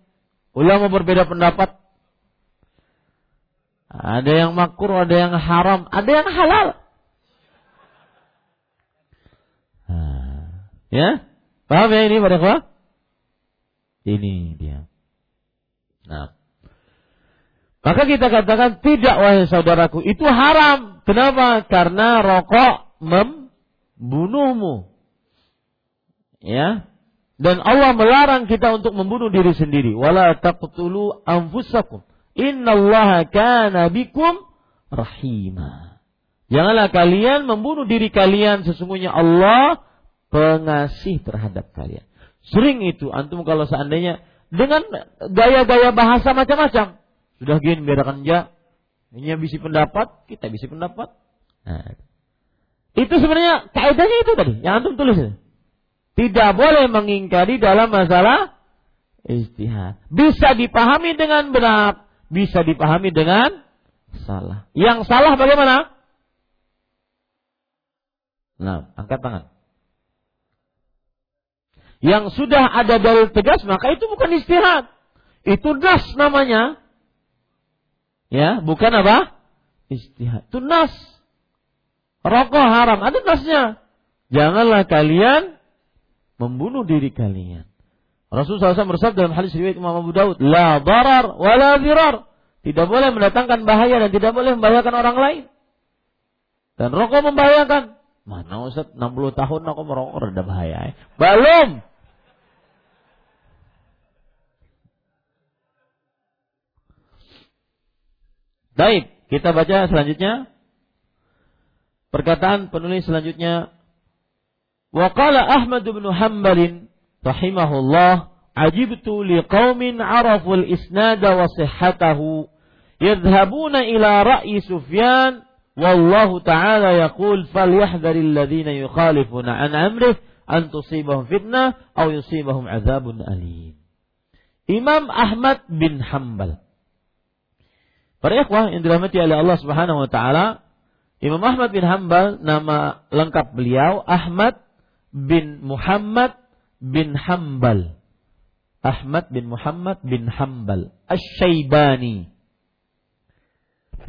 S1: Ulama berbeda pendapat. Ada yang makruh, ada yang haram, ada yang halal. Ya? Paham ya ini pada Ini dia. Nah, maka kita katakan tidak wahai saudaraku, itu haram. Kenapa? Karena rokok membunuhmu. Ya. Dan Allah melarang kita untuk membunuh diri sendiri. Wala taqtulu anfusakum. Innallaha kana bikum rahima. Janganlah kalian membunuh diri kalian sesungguhnya Allah pengasih terhadap kalian. Sering itu antum kalau seandainya dengan gaya-gaya bahasa macam-macam sudah gini biarkan aja. Ini bisa pendapat, kita bisa pendapat. Nah, itu sebenarnya kaidahnya itu tadi yang antum tulis. Tidak boleh mengingkari dalam masalah istihad. Bisa dipahami dengan benar, bisa dipahami dengan salah. Yang salah bagaimana? Nah, angkat tangan. Yang sudah ada dalil tegas maka itu bukan istihad. Itu das namanya. Ya, bukan apa? Istihad. Itu nas. Rokok haram. Ada nasnya. Janganlah kalian membunuh diri kalian. Rasulullah SAW bersabda dalam hadis riwayat Imam Abu Daud, la darar wa la dirar. Tidak boleh mendatangkan bahaya dan tidak boleh membahayakan orang lain. Dan rokok membahayakan. Mana Ustaz 60 tahun aku merokok ada bahaya. Eh? Belum. Baik, kita baca selanjutnya. Perkataan penulis selanjutnya. Waqala Ahmad bin Hanbal rahimahullah ajibtu liqaumin arafu al-isnad wa sihhatahu yadhhabuna ila ra'yi Sufyan wallahu ta'ala yaqul falyahdharil ladzina yukhalifuna an amrih an tusibahum fitnah aw yusibahum adzabun alim. Imam Ahmad bin Hanbal Para ikhwah yang dirahmati oleh Allah Subhanahu wa taala, Imam Ahmad bin Hambal nama lengkap beliau Ahmad bin Muhammad bin Hambal. Ahmad bin Muhammad bin Hambal Asy-Syaibani.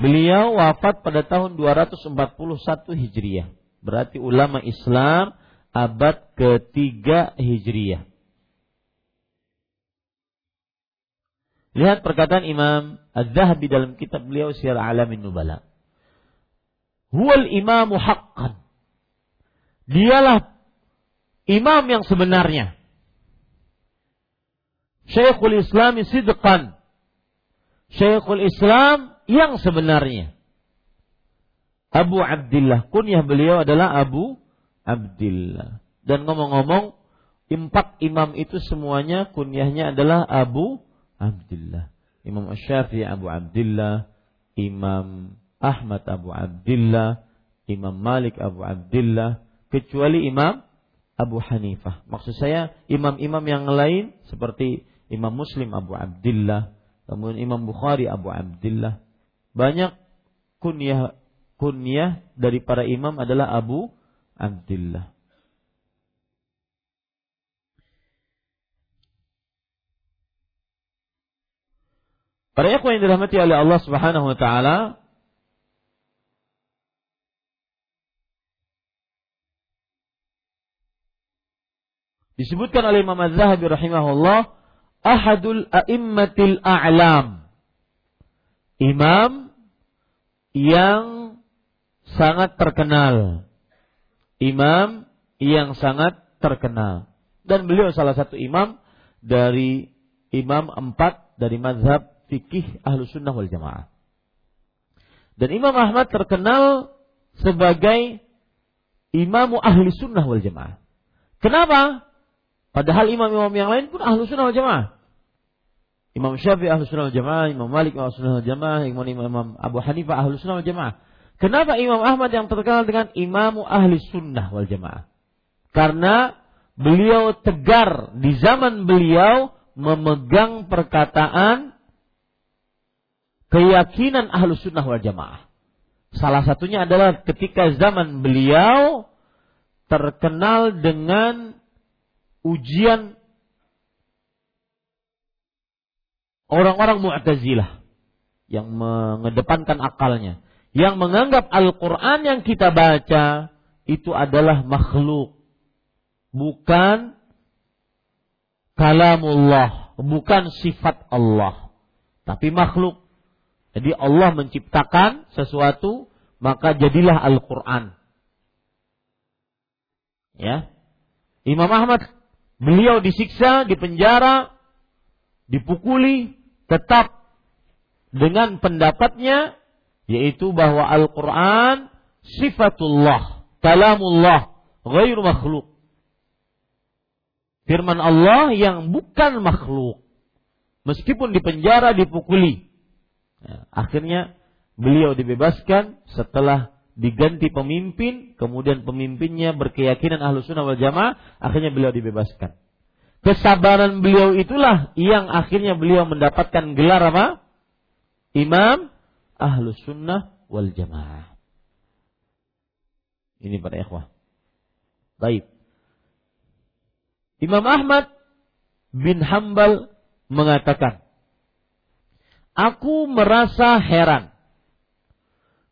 S1: Beliau wafat pada tahun 241 Hijriah. Berarti ulama Islam abad ketiga Hijriyah. Lihat perkataan Imam Az-Zahabi dalam kitab beliau Syiar Alamin Nubala. Huwal imamu haqqan. Dialah imam yang sebenarnya. Syekhul Islam sidqan. Syekhul Islam yang sebenarnya. Abu Abdullah. Kunyah beliau adalah Abu Abdullah. Dan ngomong-ngomong, empat imam itu semuanya kunyahnya adalah Abu Abdullah. Imam Syafi'i Abu Abdullah, Imam Ahmad Abu Abdullah, Imam Malik Abu Abdullah, kecuali Imam Abu Hanifah. Maksud saya imam-imam yang lain seperti Imam Muslim Abu Abdullah, kemudian Imam Bukhari Abu Abdullah. Banyak kunyah kunyah dari para imam adalah Abu Abdullah. Para ikhwan yang dirahmati oleh Allah Subhanahu wa taala, disebutkan oleh Imam Az-Zahabi rahimahullah ahadul a'immatil a'lam. Imam yang sangat terkenal. Imam yang sangat terkenal. Dan beliau salah satu imam dari imam empat dari mazhab fikih ahlu sunnah wal jamaah. Dan Imam Ahmad terkenal sebagai imamu ahli sunnah wal jamaah. Kenapa? Padahal imam-imam yang lain pun ahlu sunnah wal jamaah. Imam Syafi'i ahlu sunnah wal jamaah, Imam Malik ahlu sunnah wal jamaah, Imam, Imam Abu Hanifah ahlu sunnah wal jamaah. Kenapa Imam Ahmad yang terkenal dengan imamu ahli sunnah wal jamaah? Karena beliau tegar di zaman beliau memegang perkataan keyakinan ahlu sunnah wal jamaah. Salah satunya adalah ketika zaman beliau terkenal dengan ujian orang-orang Mu'tazilah yang mengedepankan akalnya, yang menganggap Al-Qur'an yang kita baca itu adalah makhluk, bukan kalamullah, bukan sifat Allah, tapi makhluk. Jadi Allah menciptakan sesuatu, maka jadilah Al-Quran. Ya. Imam Ahmad, beliau disiksa, dipenjara, dipukuli, tetap dengan pendapatnya, yaitu bahwa Al-Quran sifatullah, kalamullah, ghairu makhluk. Firman Allah yang bukan makhluk. Meskipun dipenjara, dipukuli. Ya, akhirnya beliau dibebaskan setelah diganti pemimpin, kemudian pemimpinnya berkeyakinan ahlu sunnah wal jamaah, akhirnya beliau dibebaskan. Kesabaran beliau itulah yang akhirnya beliau mendapatkan gelar apa? Imam ahlu sunnah wal jamaah. Ini para ikhwah. Baik. Imam Ahmad bin Hambal mengatakan, aku merasa heran.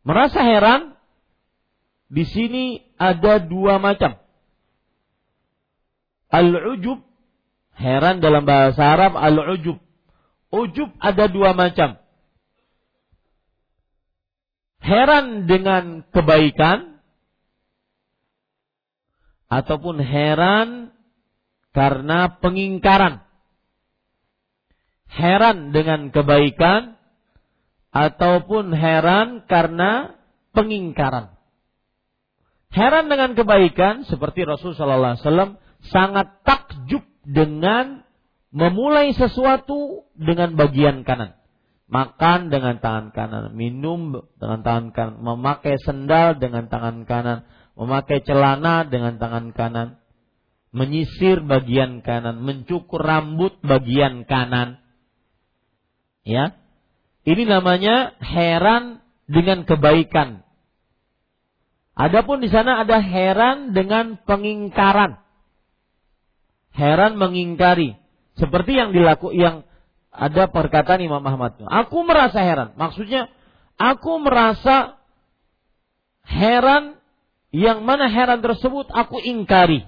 S1: Merasa heran di sini ada dua macam. Al-ujub heran dalam bahasa Arab al-ujub. Ujub ada dua macam. Heran dengan kebaikan ataupun heran karena pengingkaran heran dengan kebaikan ataupun heran karena pengingkaran. Heran dengan kebaikan seperti Rasul Sallallahu Alaihi Wasallam sangat takjub dengan memulai sesuatu dengan bagian kanan. Makan dengan tangan kanan, minum dengan tangan kanan, memakai sendal dengan tangan kanan, memakai celana dengan tangan kanan, menyisir bagian kanan, mencukur rambut bagian kanan, Ya. Ini namanya heran dengan kebaikan. Adapun di sana ada heran dengan pengingkaran. Heran mengingkari. Seperti yang dilaku yang ada perkataan Imam Ahmad. Aku merasa heran. Maksudnya aku merasa heran yang mana heran tersebut aku ingkari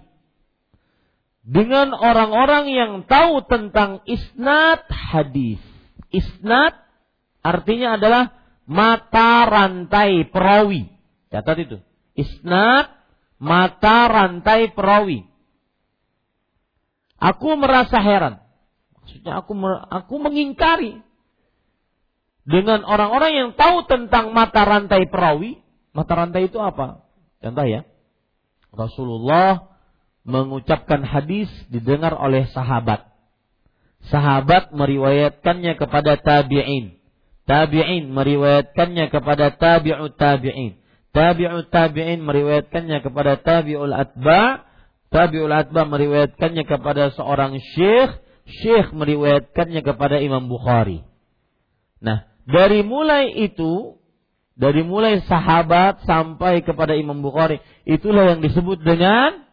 S1: dengan orang-orang yang tahu tentang isnad hadis. Isnad artinya adalah mata rantai perawi. Catat itu. Isnad mata rantai perawi. Aku merasa heran. Maksudnya aku aku mengingkari dengan orang-orang yang tahu tentang mata rantai perawi. Mata rantai itu apa? Contoh ya. Rasulullah mengucapkan hadis didengar oleh sahabat. Sahabat meriwayatkannya kepada tabi'in. Tabi'in meriwayatkannya kepada tabi'ut tabi'in. Tabi'ut tabi'in meriwayatkannya kepada tabi'ul atba. Tabi'ul atba meriwayatkannya kepada seorang syekh. Syekh meriwayatkannya kepada Imam Bukhari. Nah, dari mulai itu, dari mulai sahabat sampai kepada Imam Bukhari, itulah yang disebut dengan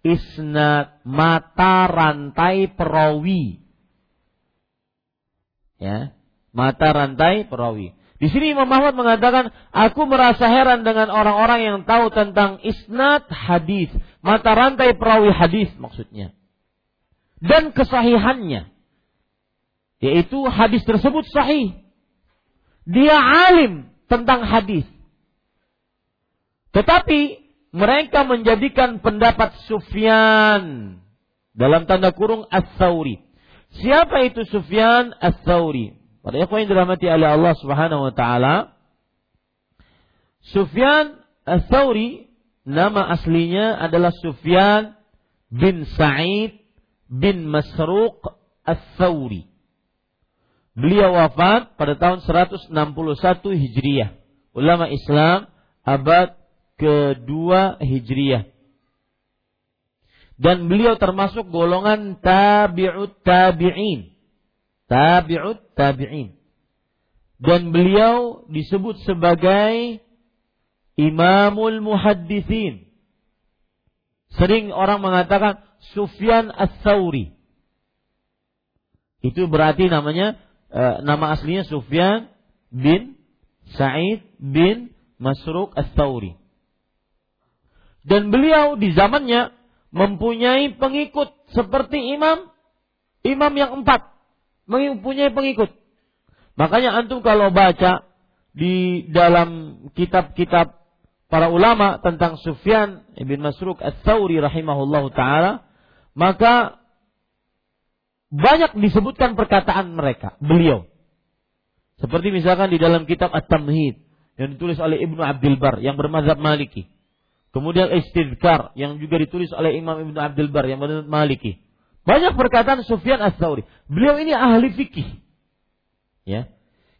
S1: isnad mata rantai perawi. Ya, mata rantai perawi. Di sini Imam Ahmad mengatakan, aku merasa heran dengan orang-orang yang tahu tentang isnad hadis, mata rantai perawi hadis maksudnya. Dan kesahihannya. Yaitu hadis tersebut sahih. Dia alim tentang hadis. Tetapi mereka menjadikan pendapat Sufyan dalam tanda kurung As-Sauri. Siapa itu Sufyan As-Sauri? Pada ikhwan yang dirahmati oleh Allah Subhanahu wa taala, Sufyan As-Sauri nama aslinya adalah Sufyan bin Sa'id bin Masruq As-Sauri. Beliau wafat pada tahun 161 Hijriah. Ulama Islam abad kedua Hijriyah. Dan beliau termasuk golongan tabi'ut tabi'in. Tabi'ut tabi'in. Dan beliau disebut sebagai Imamul Muhaddisin. Sering orang mengatakan Sufyan As-Sauri. Itu berarti namanya e, nama aslinya Sufyan bin Sa'id bin Masruq As-Sauri. Dan beliau di zamannya mempunyai pengikut seperti imam imam yang empat mempunyai pengikut. Makanya antum kalau baca di dalam kitab-kitab para ulama tentang Sufyan ibn Masruk Ats-Tsauri rahimahullahu taala, maka banyak disebutkan perkataan mereka, beliau. Seperti misalkan di dalam kitab At-Tamhid yang ditulis oleh Ibnu Abdul Bar yang bermazhab Maliki. Kemudian istidkar yang juga ditulis oleh Imam Ibn Abdul Bar yang menurut Maliki. Banyak perkataan Sufyan Ats-Tsauri. Beliau ini ahli fikih. Ya.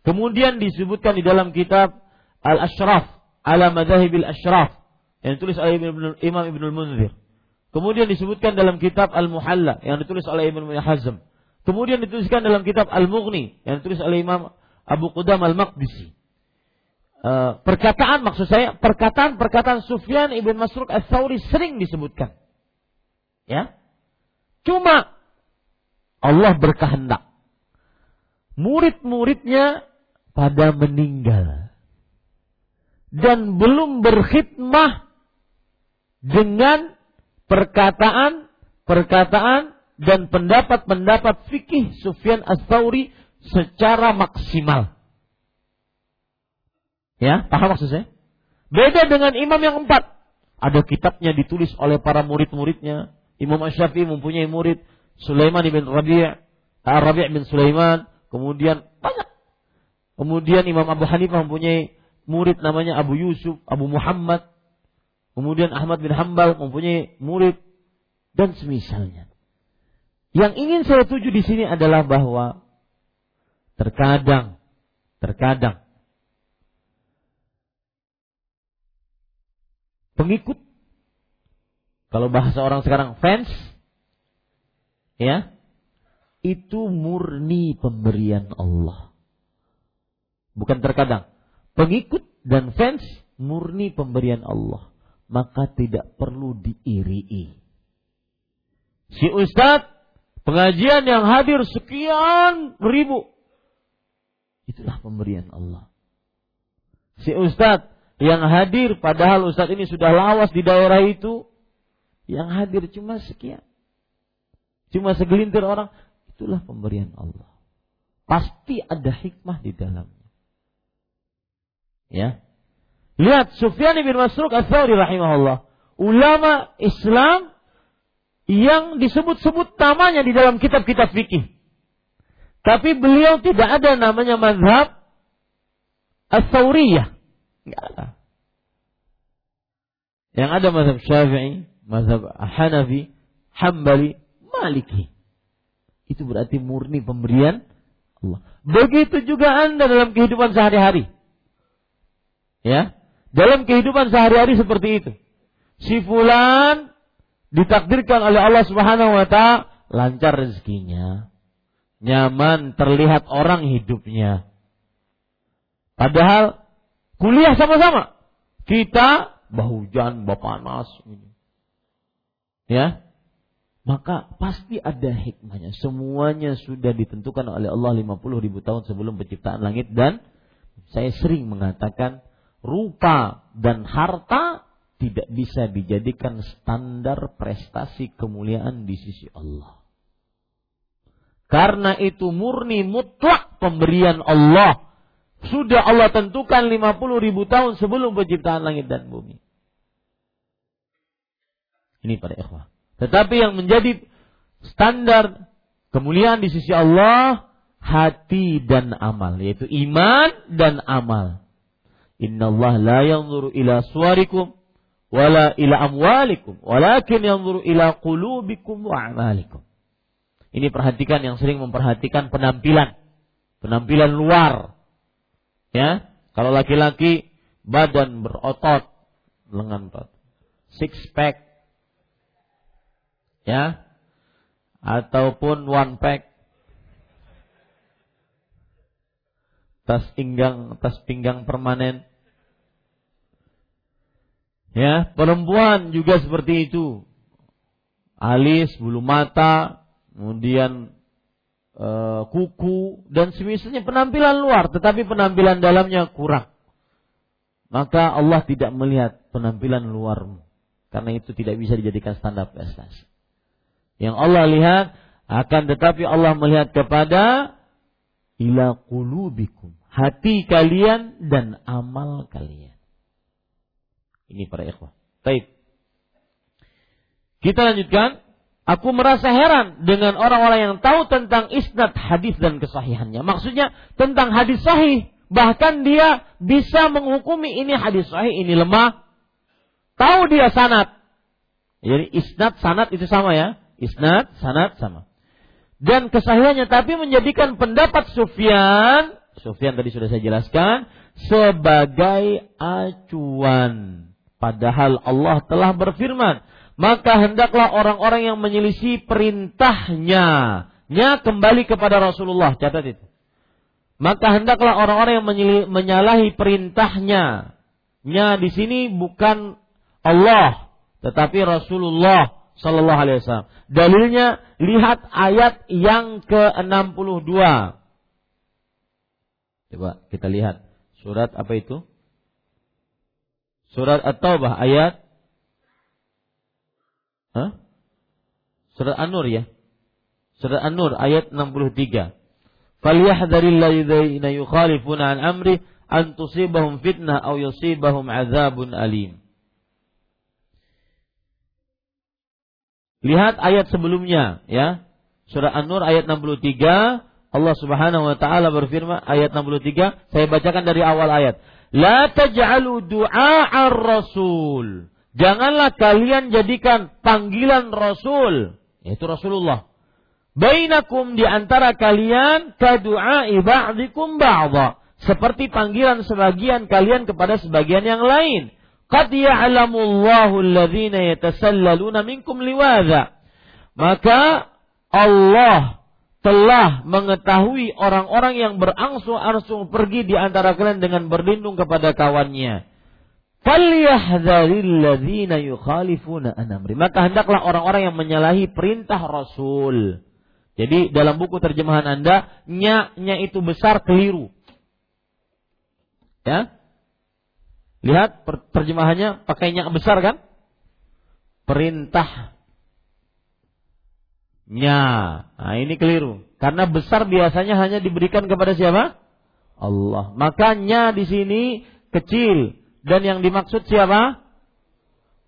S1: Kemudian disebutkan di dalam kitab Al-Ashraf ala Madzahibil Ashraf yang ditulis oleh Imam Ibn Munzir. Kemudian disebutkan dalam kitab Al-Muhalla yang ditulis oleh Ibn Hazm. Kemudian dituliskan dalam kitab Al-Mughni yang ditulis oleh Imam Abu Qudam Al-Maqdisi. Eh, perkataan maksud saya perkataan-perkataan Sufyan ibn Masruk as-Sauri sering disebutkan. Ya. Cuma Allah berkehendak. Murid-muridnya pada meninggal. Dan belum berkhidmah dengan perkataan-perkataan dan pendapat-pendapat fikih Sufyan as-Sauri secara maksimal. Ya, paham maksud saya? Beda dengan imam yang empat. Ada kitabnya ditulis oleh para murid-muridnya. Imam Asyafi mempunyai murid Sulaiman bin Rabi' Rabi' bin Sulaiman. Kemudian banyak. Kemudian Imam Abu Hanifah mempunyai murid namanya Abu Yusuf, Abu Muhammad. Kemudian Ahmad bin Hambal mempunyai murid dan semisalnya. Yang ingin saya tuju di sini adalah bahwa terkadang, terkadang pengikut. Kalau bahasa orang sekarang fans, ya, itu murni pemberian Allah. Bukan terkadang. Pengikut dan fans murni pemberian Allah. Maka tidak perlu diirii. Si ustadz pengajian yang hadir sekian ribu. Itulah pemberian Allah. Si ustadz yang hadir padahal Ustadz ini sudah lawas di daerah itu. Yang hadir cuma sekian. Cuma segelintir orang. Itulah pemberian Allah. Pasti ada hikmah di dalamnya. Ya. Lihat Sufyan bin Masruq Ats-Tsauri rahimahullah. Ulama Islam yang disebut-sebut namanya di dalam kitab-kitab fikih. Tapi beliau tidak ada namanya mazhab Ats-Tsauriyah Yang ada mazhab Syafi'i, mazhab Hanafi, Hambali, Maliki. Itu berarti murni pemberian Allah. Begitu juga Anda dalam kehidupan sehari-hari. Ya, dalam kehidupan sehari-hari seperti itu. Si fulan ditakdirkan oleh Allah Subhanahu wa taala lancar rezekinya. Nyaman terlihat orang hidupnya. Padahal Kuliah sama-sama. Kita bahujan, panas. Ya. Maka pasti ada hikmahnya. Semuanya sudah ditentukan oleh Allah 50 ribu tahun sebelum penciptaan langit dan saya sering mengatakan rupa dan harta tidak bisa dijadikan standar prestasi kemuliaan di sisi Allah. Karena itu murni mutlak pemberian Allah sudah Allah tentukan 50 ribu tahun sebelum penciptaan langit dan bumi. Ini para ikhwah. Tetapi yang menjadi standar kemuliaan di sisi Allah hati dan amal yaitu iman dan amal. Inna Allah la yanzuru ila suarikum wala ila amwalikum walakin yanzuru ila qulubikum wa amalikum. Ini perhatikan yang sering memperhatikan penampilan, penampilan luar, Ya, kalau laki-laki badan berotot, lengan berotot. Six pack. Ya. Ataupun one pack. Tas pinggang, tas pinggang permanen. Ya, perempuan juga seperti itu. Alis, bulu mata, kemudian uh, kuku dan semisalnya penampilan luar tetapi penampilan dalamnya kurang. Maka Allah tidak melihat penampilan luarmu. Karena itu tidak bisa dijadikan standar prestasi. Yang Allah lihat akan tetapi Allah melihat kepada ila qulubikum, hati kalian dan amal kalian. Ini para ikhwah. Baik. Kita lanjutkan Aku merasa heran dengan orang-orang yang tahu tentang isnad hadis dan kesahihannya. Maksudnya tentang hadis sahih. Bahkan dia bisa menghukumi ini hadis sahih, ini lemah. Tahu dia sanat. Jadi isnad, sanat itu sama ya. Isnad, sanat sama. Dan kesahihannya tapi menjadikan pendapat Sufyan, Sufyan tadi sudah saya jelaskan, sebagai acuan. Padahal Allah telah berfirman, maka hendaklah orang-orang yang menyelisih perintahnya nya kembali kepada Rasulullah catat itu maka hendaklah orang-orang yang menyalahi perintahnya nya di sini bukan Allah tetapi Rasulullah Sallallahu Alaihi Wasallam. Dalilnya lihat ayat yang ke-62. Coba kita lihat surat apa itu? Surat At-Taubah ayat Hah? Surat An-Nur ya. Surat An-Nur ayat 63. Falyahdharil ladzina yukhalifuna an amri an tusibahum fitnah aw yusibahum adzabun alim. Lihat ayat sebelumnya ya. Surah An-Nur ayat 63 Allah Subhanahu wa taala berfirman ayat 63 saya bacakan dari awal ayat. La taj'alu du'a ar-rasul Janganlah kalian jadikan panggilan Rasul, yaitu Rasulullah. Bainakum di antara kalian kadu'ai ba'dikum ba'dha. Seperti panggilan sebagian kalian kepada sebagian yang lain. Qad ya'lamullahu alladhina yatasallaluna minkum liwadha. Maka Allah telah mengetahui orang-orang yang berangsur-angsur pergi di antara kalian dengan berlindung kepada kawannya. Falyahdharil yukhalifuna anamri. Maka hendaklah orang-orang yang menyalahi perintah Rasul. Jadi dalam buku terjemahan Anda, nya-nya itu besar keliru. Ya. Lihat terjemahannya pakainya besar kan? Perintahnya. Nah, ini keliru. Karena besar biasanya hanya diberikan kepada siapa? Allah. Makanya di sini kecil dan yang dimaksud siapa?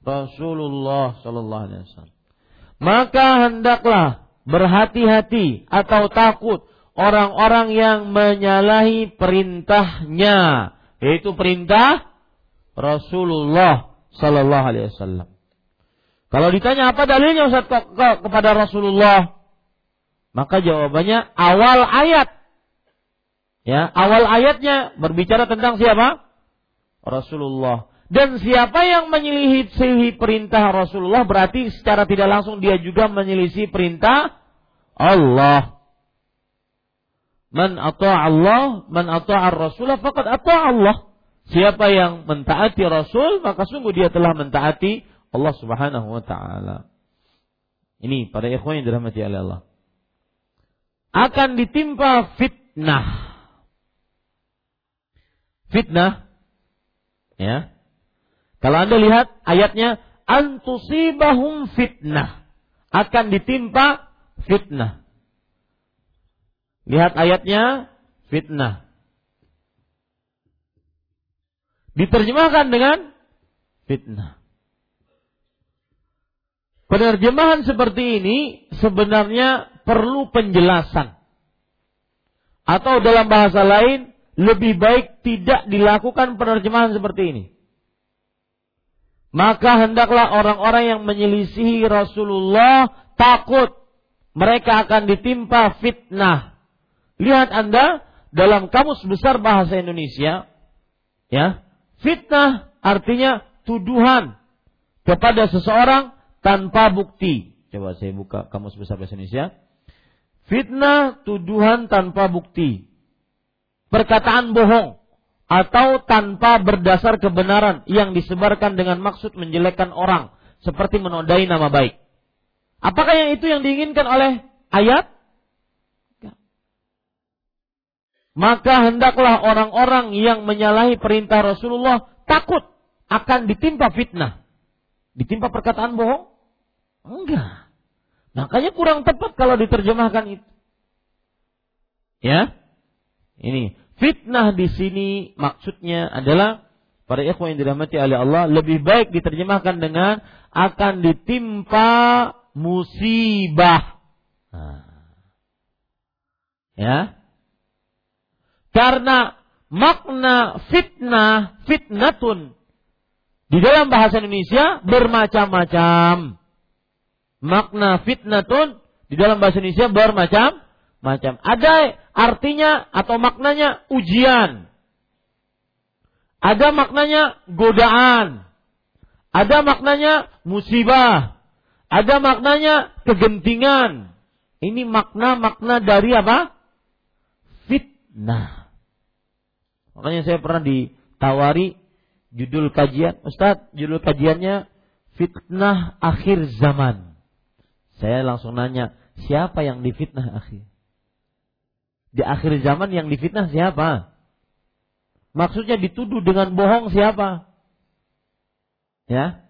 S1: Rasulullah sallallahu alaihi wasallam. Maka hendaklah berhati-hati atau takut orang-orang yang menyalahi perintahnya, yaitu perintah Rasulullah sallallahu alaihi wasallam. Kalau ditanya apa dalilnya Ustaz kok, kok kepada Rasulullah? Maka jawabannya awal ayat. Ya, awal ayatnya berbicara tentang siapa? Rasulullah. Dan siapa yang menyelisih perintah Rasulullah berarti secara tidak langsung dia juga menyelisih perintah Allah. Man ata'a Allah, man ata'a Rasulullah faqad ata'a Allah. Siapa yang mentaati Rasul, maka sungguh dia telah mentaati Allah Subhanahu wa taala. Ini para ikhwan yang dirahmati oleh Allah. Akan ditimpa fitnah. Fitnah Ya. Kalau Anda lihat ayatnya antusibahum fitnah akan ditimpa fitnah. Lihat ayatnya fitnah. Diterjemahkan dengan fitnah. Penerjemahan seperti ini sebenarnya perlu penjelasan. Atau dalam bahasa lain lebih baik tidak dilakukan penerjemahan seperti ini. Maka hendaklah orang-orang yang menyelisihi Rasulullah takut mereka akan ditimpa fitnah. Lihat Anda dalam kamus besar bahasa Indonesia, ya, fitnah artinya tuduhan kepada seseorang tanpa bukti. Coba saya buka kamus besar bahasa Indonesia. Fitnah tuduhan tanpa bukti perkataan bohong atau tanpa berdasar kebenaran yang disebarkan dengan maksud menjelekkan orang seperti menodai nama baik. Apakah yang itu yang diinginkan oleh ayat? Maka hendaklah orang-orang yang menyalahi perintah Rasulullah takut akan ditimpa fitnah. Ditimpa perkataan bohong? Enggak. Makanya kurang tepat kalau diterjemahkan itu. Ya. Ini Fitnah di sini maksudnya adalah para ikhwan yang dirahmati oleh Allah lebih baik diterjemahkan dengan akan ditimpa musibah. Nah. Ya. Karena makna fitnah, fitnatun di dalam bahasa Indonesia bermacam-macam. Makna fitnatun di dalam bahasa Indonesia bermacam-macam. Ada artinya atau maknanya ujian. Ada maknanya godaan. Ada maknanya musibah. Ada maknanya kegentingan. Ini makna-makna dari apa? Fitnah. Makanya saya pernah ditawari judul kajian. Ustadz, judul kajiannya Fitnah Akhir Zaman. Saya langsung nanya, siapa yang difitnah akhir? Di akhir zaman yang difitnah siapa? Maksudnya dituduh dengan bohong siapa? Ya.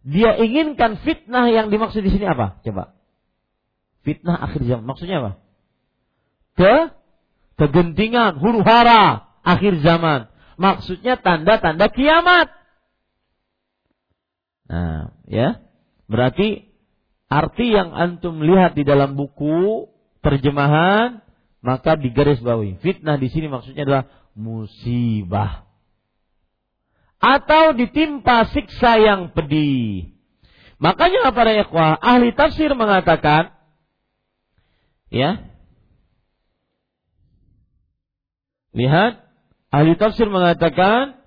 S1: Dia inginkan fitnah yang dimaksud di sini apa? Coba. Fitnah akhir zaman. Maksudnya apa? Ke kegentingan, huru hara akhir zaman. Maksudnya tanda-tanda kiamat. Nah, ya. Berarti arti yang antum lihat di dalam buku terjemahan maka digaris bawahi. Fitnah di sini maksudnya adalah musibah. Atau ditimpa siksa yang pedih. Makanya para ikhwah, ahli tafsir mengatakan, ya, lihat, ahli tafsir mengatakan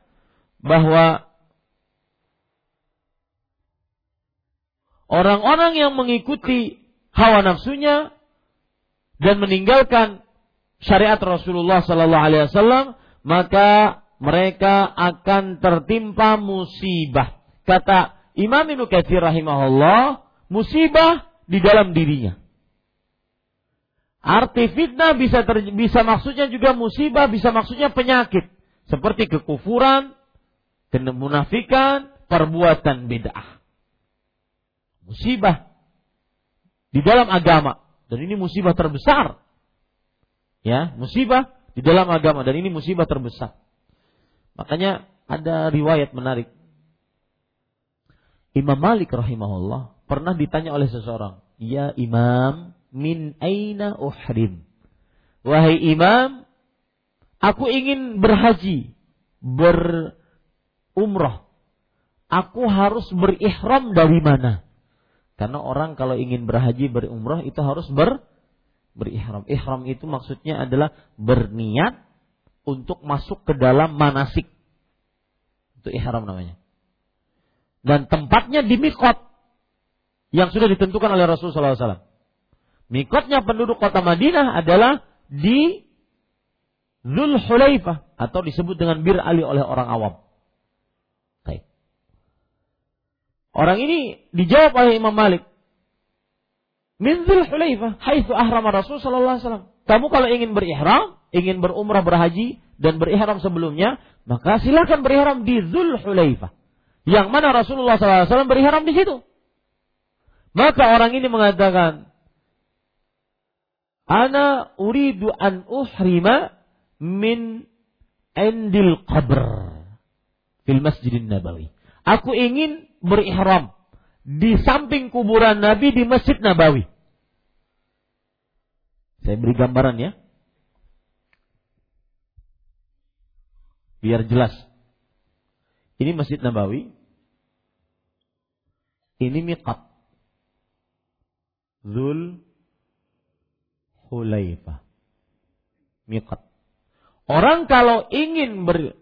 S1: bahwa orang-orang yang mengikuti hawa nafsunya dan meninggalkan syariat Rasulullah Sallallahu Alaihi Wasallam, maka mereka akan tertimpa musibah. Kata Imam Ibnu Katsir rahimahullah, musibah di dalam dirinya. Arti fitnah bisa ter, bisa maksudnya juga musibah, bisa maksudnya penyakit seperti kekufuran, Kemunafikan perbuatan bid'ah. Musibah di dalam agama dan ini musibah terbesar. Ya, musibah di dalam agama dan ini musibah terbesar. Makanya ada riwayat menarik. Imam Malik rahimahullah pernah ditanya oleh seseorang, "Ya Imam, min aina uhrim?" Wahai Imam, aku ingin berhaji, berumrah. Aku harus berihram dari mana? Karena orang kalau ingin berhaji berumrah itu harus ber berihram. Ihram itu maksudnya adalah berniat untuk masuk ke dalam manasik. Itu ihram namanya. Dan tempatnya di mikot yang sudah ditentukan oleh Rasulullah SAW. Mikotnya penduduk kota Madinah adalah di Zul Hulaifah atau disebut dengan Bir Ali oleh orang awam. Orang ini dijawab oleh Imam Malik. Min Dzul Hulaifah, haitsu ahrama Rasul sallallahu alaihi wasallam. Kamu kalau ingin berihram, ingin berumrah berhaji dan berihram sebelumnya, maka silakan berihram di Dzul Hulaifah. Yang mana Rasulullah SAW berihram di situ. Maka orang ini mengatakan, Ana uridu an uhrima min endil qabr fil masjidin nabawi. Aku ingin berihram di samping kuburan Nabi di Masjid Nabawi. Saya beri gambaran ya. Biar jelas. Ini Masjid Nabawi. Ini miqat. Zul Hulaifah. Miqat. Orang kalau ingin ber,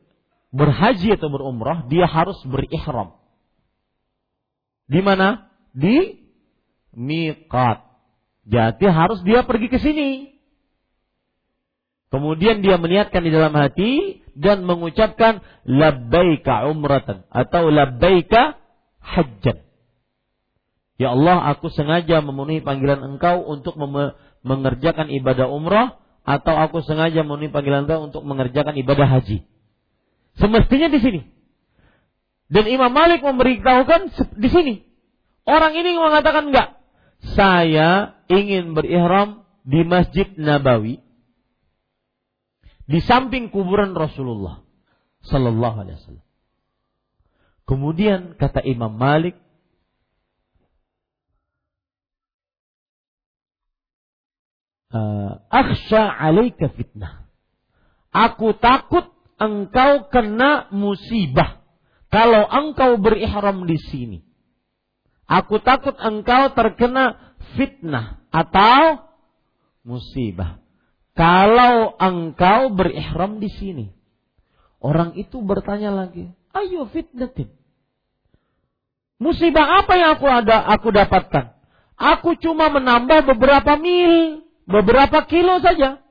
S1: berhaji atau berumrah, dia harus berihram. Di mana? Di miqat. Jadi harus dia pergi ke sini. Kemudian dia meniatkan di dalam hati dan mengucapkan labbaika umratan atau labbaika hajjan. Ya Allah, aku sengaja memenuhi panggilan Engkau untuk mengerjakan ibadah umrah atau aku sengaja memenuhi panggilan Engkau untuk mengerjakan ibadah haji. Semestinya di sini. Dan Imam Malik memberitahukan di sini. Orang ini mengatakan enggak. Saya ingin berihram di Masjid Nabawi di samping kuburan Rasulullah sallallahu alaihi wasallam. Kemudian kata Imam Malik akhsha alaika fitnah. Aku takut engkau kena musibah kalau engkau berihram di sini, aku takut engkau terkena fitnah atau musibah. Kalau engkau berihram di sini, orang itu bertanya lagi, ayo fitnatin. Musibah apa yang aku ada aku dapatkan? Aku cuma menambah beberapa mil, beberapa kilo saja.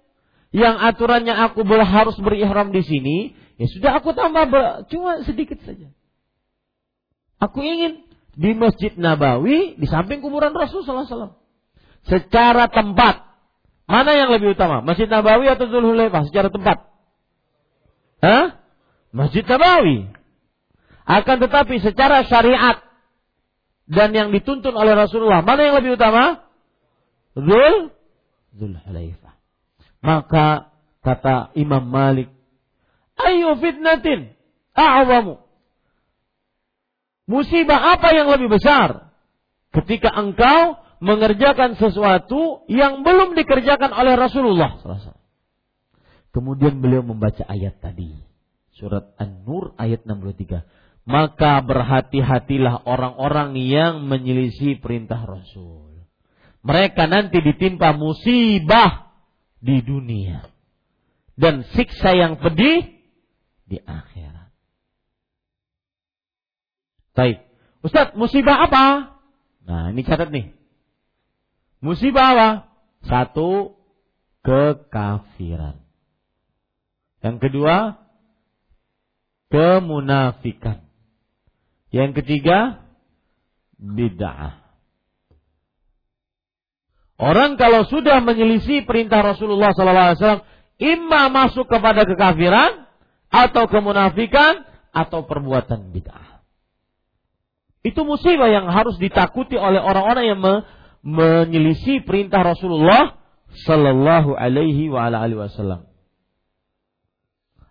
S1: Yang aturannya aku harus berihram di sini, Ya sudah aku tambah cuma sedikit saja. Aku ingin di Masjid Nabawi di samping kuburan Rasul Sallallahu Alaihi Wasallam. Secara tempat mana yang lebih utama? Masjid Nabawi atau Zulhulaifah secara tempat? Hah? Masjid Nabawi. Akan tetapi secara syariat dan yang dituntun oleh Rasulullah, mana yang lebih utama? Zul Zulhulaifah. Maka kata Imam Malik Ayu fitnatin a'zamu. Musibah apa yang lebih besar? Ketika engkau mengerjakan sesuatu yang belum dikerjakan oleh Rasulullah Kemudian beliau membaca ayat tadi. Surat An-Nur ayat 63. Maka berhati-hatilah orang-orang yang menyelisih perintah Rasul. Mereka nanti ditimpa musibah di dunia. Dan siksa yang pedih di akhirat. Baik. Ustaz, musibah apa? Nah, ini catat nih. Musibah apa? Satu, kekafiran. Yang kedua, kemunafikan. Yang ketiga, bid'ah. Orang kalau sudah menyelisih perintah Rasulullah SAW, imma masuk kepada kekafiran atau kemunafikan, atau perbuatan bid'ah. Itu musibah yang harus ditakuti oleh orang-orang yang me menyelisih perintah Rasulullah sallallahu alaihi wasallam.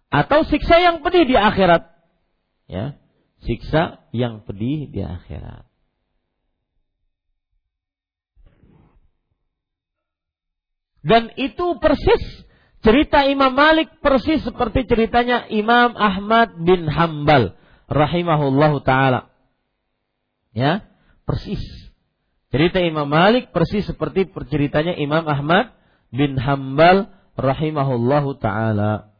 S1: Atau siksa yang pedih di akhirat. Ya, siksa yang pedih di akhirat. Dan itu persis Cerita Imam Malik persis seperti ceritanya Imam Ahmad bin Hambal rahimahullahu taala. Ya, persis. Cerita Imam Malik persis seperti ceritanya Imam Ahmad bin Hambal rahimahullahu taala.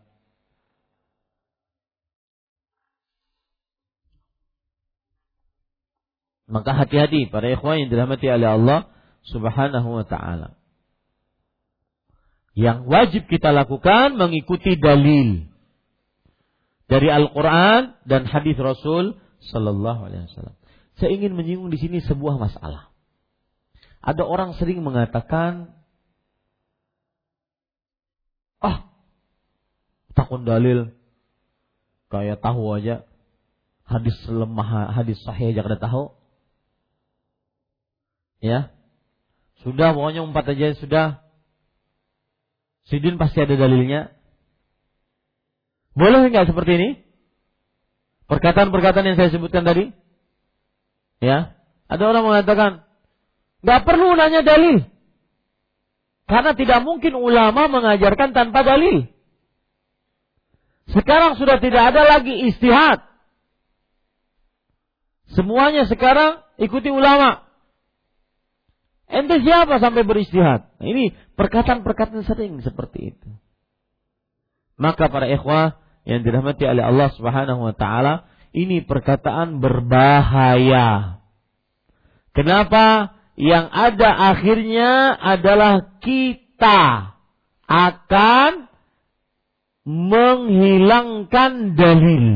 S1: Maka hati-hati para ikhwan yang dirahmati oleh Allah Subhanahu wa taala. Yang wajib kita lakukan mengikuti dalil dari Al-Quran dan hadis Rasul Sallallahu Alaihi Wasallam. Saya ingin menyinggung di sini sebuah masalah. Ada orang sering mengatakan, ah, takun dalil, kayak tahu aja, hadis lemah, hadis sahih aja kada tahu. Ya, sudah pokoknya empat aja sudah Sidin pasti ada dalilnya. Boleh nggak seperti ini? Perkataan-perkataan yang saya sebutkan tadi? Ya. Ada orang mengatakan, nggak perlu nanya dalil. Karena tidak mungkin ulama mengajarkan tanpa dalil. Sekarang sudah tidak ada lagi istihad. Semuanya sekarang ikuti ulama. Ente siapa sampai beristihad? Ini perkataan-perkataan sering seperti itu. Maka para ikhwah yang dirahmati oleh Allah Subhanahu wa taala, ini perkataan berbahaya. Kenapa? Yang ada akhirnya adalah kita akan menghilangkan dalil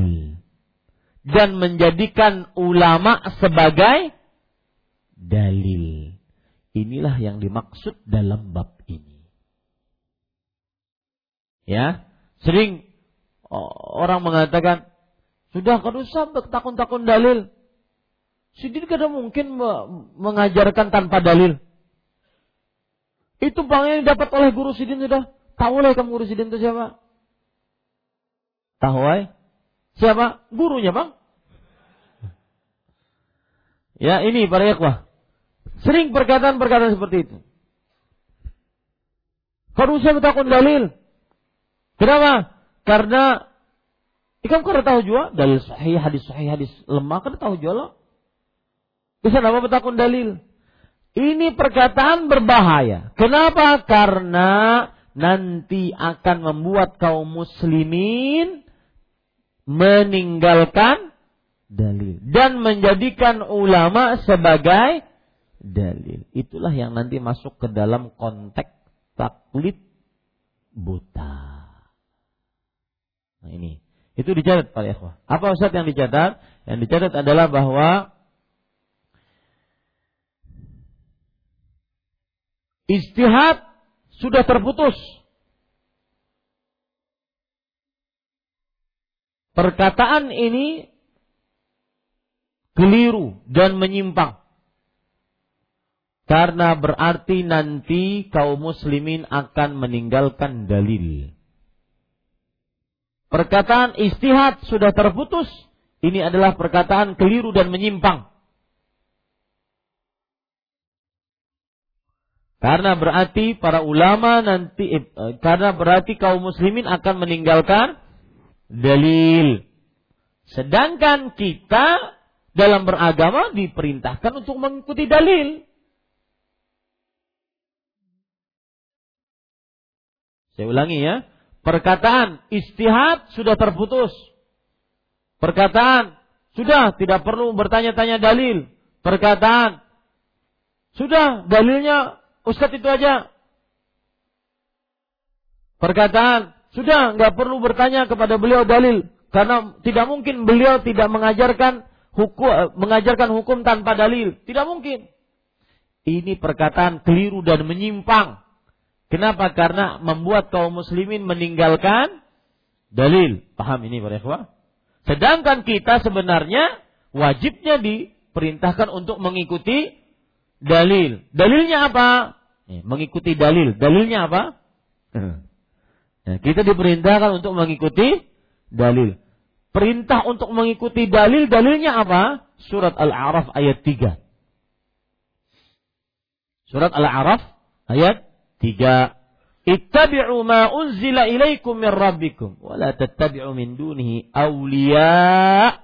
S1: dan menjadikan ulama sebagai dalil. Inilah yang dimaksud dalam bab ini. Ya, sering orang mengatakan, sudah kan usah takun-takun dalil. Sidin kada mungkin mengajarkan tanpa dalil. Itu bang yang dapat oleh guru sidin sudah. Tahu lah kamu guru sidin itu siapa? Tahu ay? Siapa? Gurunya bang. Ya ini para ikhwah. Sering perkataan-perkataan seperti itu. Harusnya bertakun dalil. Kenapa? Karena Ikan kada tahu juga dalil sahih, hadis sahih, hadis lemah kada tahu juga loh. Bisa apa bertakun dalil? Ini perkataan berbahaya. Kenapa? Karena nanti akan membuat kaum muslimin meninggalkan dalil dan menjadikan ulama sebagai dalil. Itulah yang nanti masuk ke dalam konteks taklid buta. Nah ini. Itu dicatat Pak ikhwah. Apa Ustaz yang dicatat? Yang dicatat adalah bahwa istihad sudah terputus. Perkataan ini keliru dan menyimpang. Karena berarti nanti kaum muslimin akan meninggalkan dalil. Perkataan istihad sudah terputus. Ini adalah perkataan keliru dan menyimpang. Karena berarti para ulama nanti eh, karena berarti kaum muslimin akan meninggalkan dalil. Sedangkan kita dalam beragama diperintahkan untuk mengikuti dalil. Saya ulangi ya. Perkataan istihad sudah terputus. Perkataan sudah tidak perlu bertanya-tanya dalil. Perkataan sudah dalilnya Ustadz itu aja. Perkataan sudah nggak perlu bertanya kepada beliau dalil karena tidak mungkin beliau tidak mengajarkan hukum mengajarkan hukum tanpa dalil. Tidak mungkin. Ini perkataan keliru dan menyimpang. Kenapa? Karena membuat kaum muslimin meninggalkan dalil. Paham ini para ikhwah? Sedangkan kita sebenarnya wajibnya diperintahkan untuk mengikuti dalil. Dalilnya apa? mengikuti dalil. Dalilnya apa? Ya, kita diperintahkan untuk mengikuti dalil. Perintah untuk mengikuti dalil, dalilnya apa? Surat Al-A'raf ayat 3. Surat Al-A'raf ayat 3. Ittabi'u ma unzila ilaikum min rabbikum wa la tattabi'u min dunihi awliya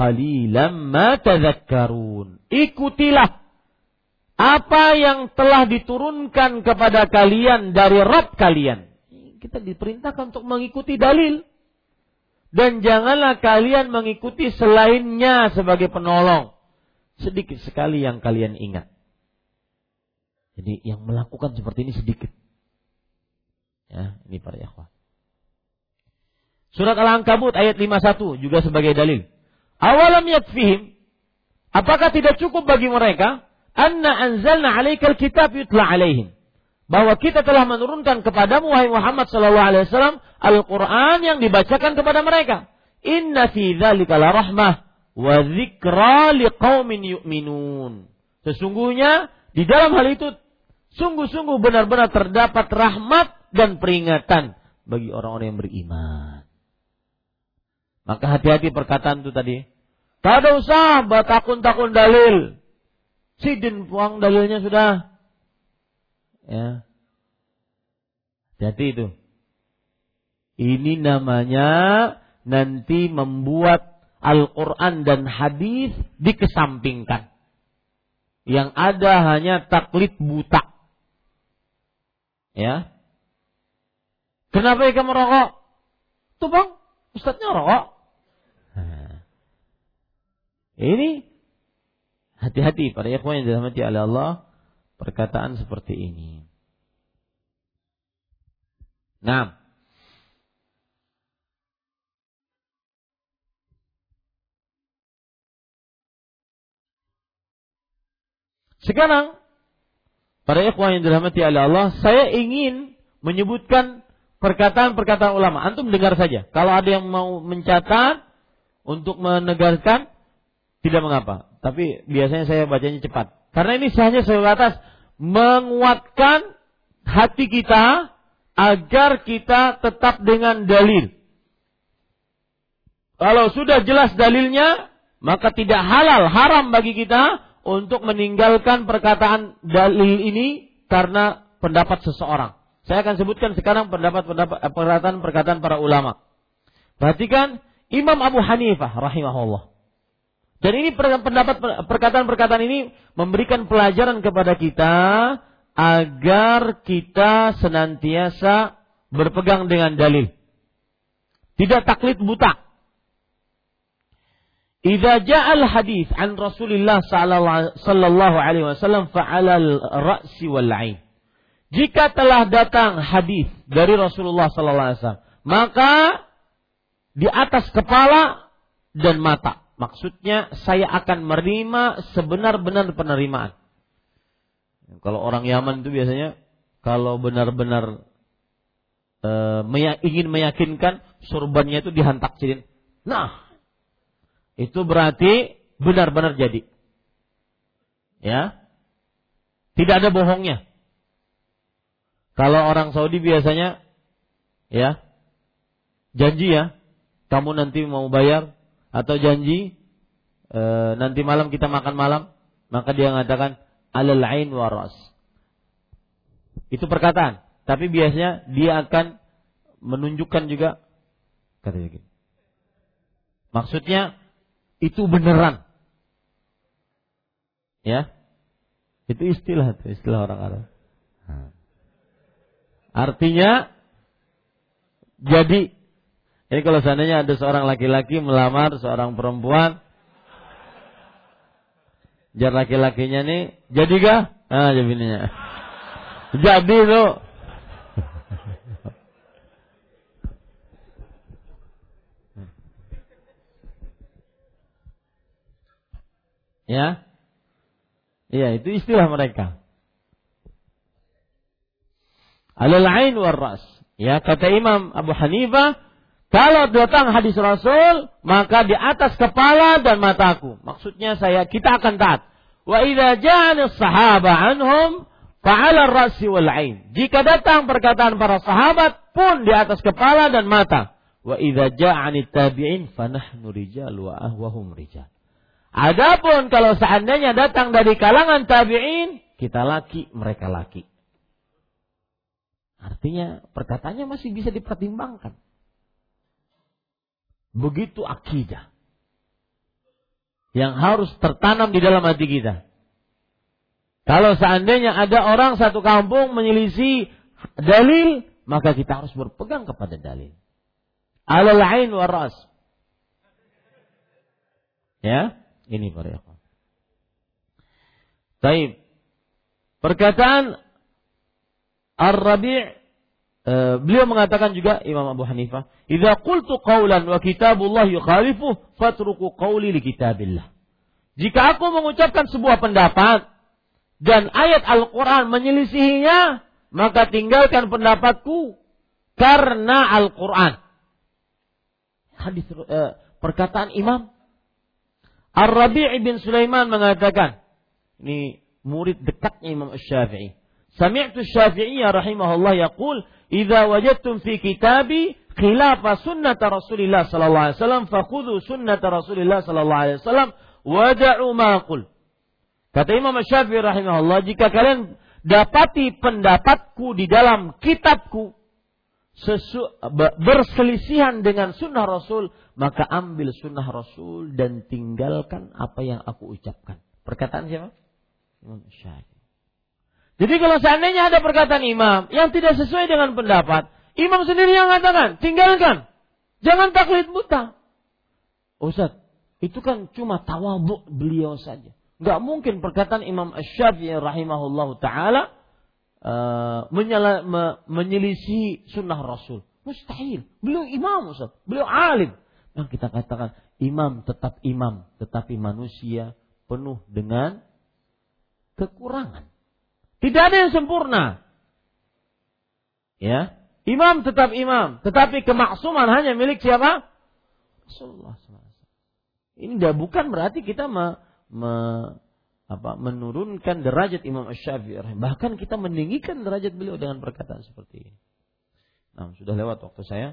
S1: qalilan ma tadhakkarun. Ikutilah apa yang telah diturunkan kepada kalian dari Rabb kalian. Kita diperintahkan untuk mengikuti dalil. Dan janganlah kalian mengikuti selainnya sebagai penolong. Sedikit sekali yang kalian ingat. Jadi yang melakukan seperti ini sedikit. Ya, ini para ikhwan. Surat Al-Ankabut ayat 51 juga sebagai dalil. Awalam yakfihim. Apakah tidak cukup bagi mereka? Anna anzalna alaikal kitab yutla alaihim. Bahwa kita telah menurunkan kepadamu wahai Muhammad sallallahu alaihi wasallam Al-Qur'an yang dibacakan kepada mereka. Inna fi dzalika la rahmah wa dzikra liqaumin yu'minun. Sesungguhnya di dalam hal itu sungguh-sungguh benar-benar terdapat rahmat dan peringatan bagi orang-orang yang beriman. Maka hati-hati perkataan itu tadi. Tak ada usah takun-takun dalil. Sidin puang dalilnya sudah. Ya. Hati itu. Ini namanya nanti membuat Al-Quran dan hadis dikesampingkan. Yang ada hanya taklid buta. Ya. Kenapa ikan merokok? Tuh bang, ustadznya rokok. Ini hati-hati para ikhwan yang dirahmati oleh Allah perkataan seperti ini. Nah, sekarang para ikhwan yang dirahmati oleh Allah, saya ingin menyebutkan perkataan-perkataan ulama. Antum dengar saja. Kalau ada yang mau mencatat untuk menegaskan tidak mengapa. Tapi biasanya saya bacanya cepat. Karena ini hanya sebatas menguatkan hati kita agar kita tetap dengan dalil. Kalau sudah jelas dalilnya, maka tidak halal, haram bagi kita untuk meninggalkan perkataan dalil ini karena pendapat seseorang. Saya akan sebutkan sekarang pendapat-pendapat eh, perkataan-perkataan para ulama. Perhatikan Imam Abu Hanifah rahimahullah. Dan ini pendapat perkataan-perkataan ini memberikan pelajaran kepada kita agar kita senantiasa berpegang dengan dalil. Tidak taklid buta. Idza ja'al hadis an Rasulillah sallallahu alaihi wasallam fa'ala al-ra'si wal 'ain. Jika telah datang hadis dari Rasulullah sallallahu alaihi wasallam, maka di atas kepala dan mata. Maksudnya saya akan menerima sebenar-benar penerimaan. Kalau orang Yaman itu biasanya kalau benar-benar e, ingin meyakinkan surbannya itu dihantak cilin. Nah, itu berarti benar-benar jadi. Ya. Tidak ada bohongnya. Kalau orang Saudi biasanya ya janji ya, kamu nanti mau bayar atau janji e, nanti malam kita makan malam, maka dia mengatakan alal ain waras. Itu perkataan, tapi biasanya dia akan menunjukkan juga kata. Maksudnya itu beneran. Ya. Itu istilah itu istilah orang Arab. Artinya jadi ini kalau seandainya ada seorang laki-laki melamar seorang perempuan jar laki-lakinya nih jadi gak? Ah jawabnya. Jadi tuh. Ya. Iya, itu istilah mereka. Alal ain war ras. Ya, kata Imam Abu Hanifah, Kalau datang hadis Rasul, maka di atas kepala dan mataku. Maksudnya saya kita akan taat. Wa idza ja'ana sahaba anhum fa'ala rasi wal ain. Jika datang perkataan para sahabat pun di atas kepala dan mata. Wa idza ja'ani tabi'in fanahnu rijal wa ahwahum rijal. Adapun kalau seandainya datang dari kalangan tabi'in, kita laki, mereka laki. Artinya perkataannya masih bisa dipertimbangkan. Begitu akidah. Yang harus tertanam di dalam hati kita. Kalau seandainya ada orang satu kampung menyelisih dalil, maka kita harus berpegang kepada dalil. Alal ain waras. Ya, ini para ikhwan. Taib. Perkataan Ar-Rabi' Uh, beliau mengatakan juga Imam Abu Hanifah, "Idza qultu qawlan wa kitabullah yukhalifu fatruku qawli li kitabillah." Jika aku mengucapkan sebuah pendapat dan ayat Al-Qur'an menyelisihinya, maka tinggalkan pendapatku karena Al-Qur'an. Hadis uh, perkataan Imam Ar-Rabi' bin Sulaiman mengatakan, ini murid dekatnya Imam Asy-Syafi'i. Sami'tu Syafi'i rahimahullah yaqul idza wajadtum fi kitabi khilafa sunnah Rasulillah sallallahu alaihi wasallam fakhudhu sunnah Rasulillah sallallahu alaihi wasallam wada'u ma qul. Kata Imam Syafi'i rahimahullah, jika kalian dapati pendapatku di dalam kitabku sesu, berselisihan dengan sunnah Rasul, maka ambil sunnah Rasul dan tinggalkan apa yang aku ucapkan. Perkataan siapa? Imam Syafi'i. Jadi kalau seandainya ada perkataan imam yang tidak sesuai dengan pendapat, imam sendiri yang mengatakan, tinggalkan. Jangan taklid buta. Ustaz, itu kan cuma tawabu beliau saja. Gak mungkin perkataan Imam Ash-Syafi'i rahimahullah ta'ala uh, menyala, me, menyelisih sunnah Rasul. Mustahil. Beliau imam Ustaz. Beliau alim. Yang kita katakan imam tetap imam. Tetapi manusia penuh dengan kekurangan. Tidak ada yang sempurna. Ya, imam tetap imam, tetapi kemaksuman hanya milik siapa? Rasulullah Ini tidak bukan berarti kita apa, menurunkan derajat Imam Syafi'i. Bahkan kita meninggikan derajat beliau dengan perkataan seperti ini. Nah, sudah lewat waktu saya.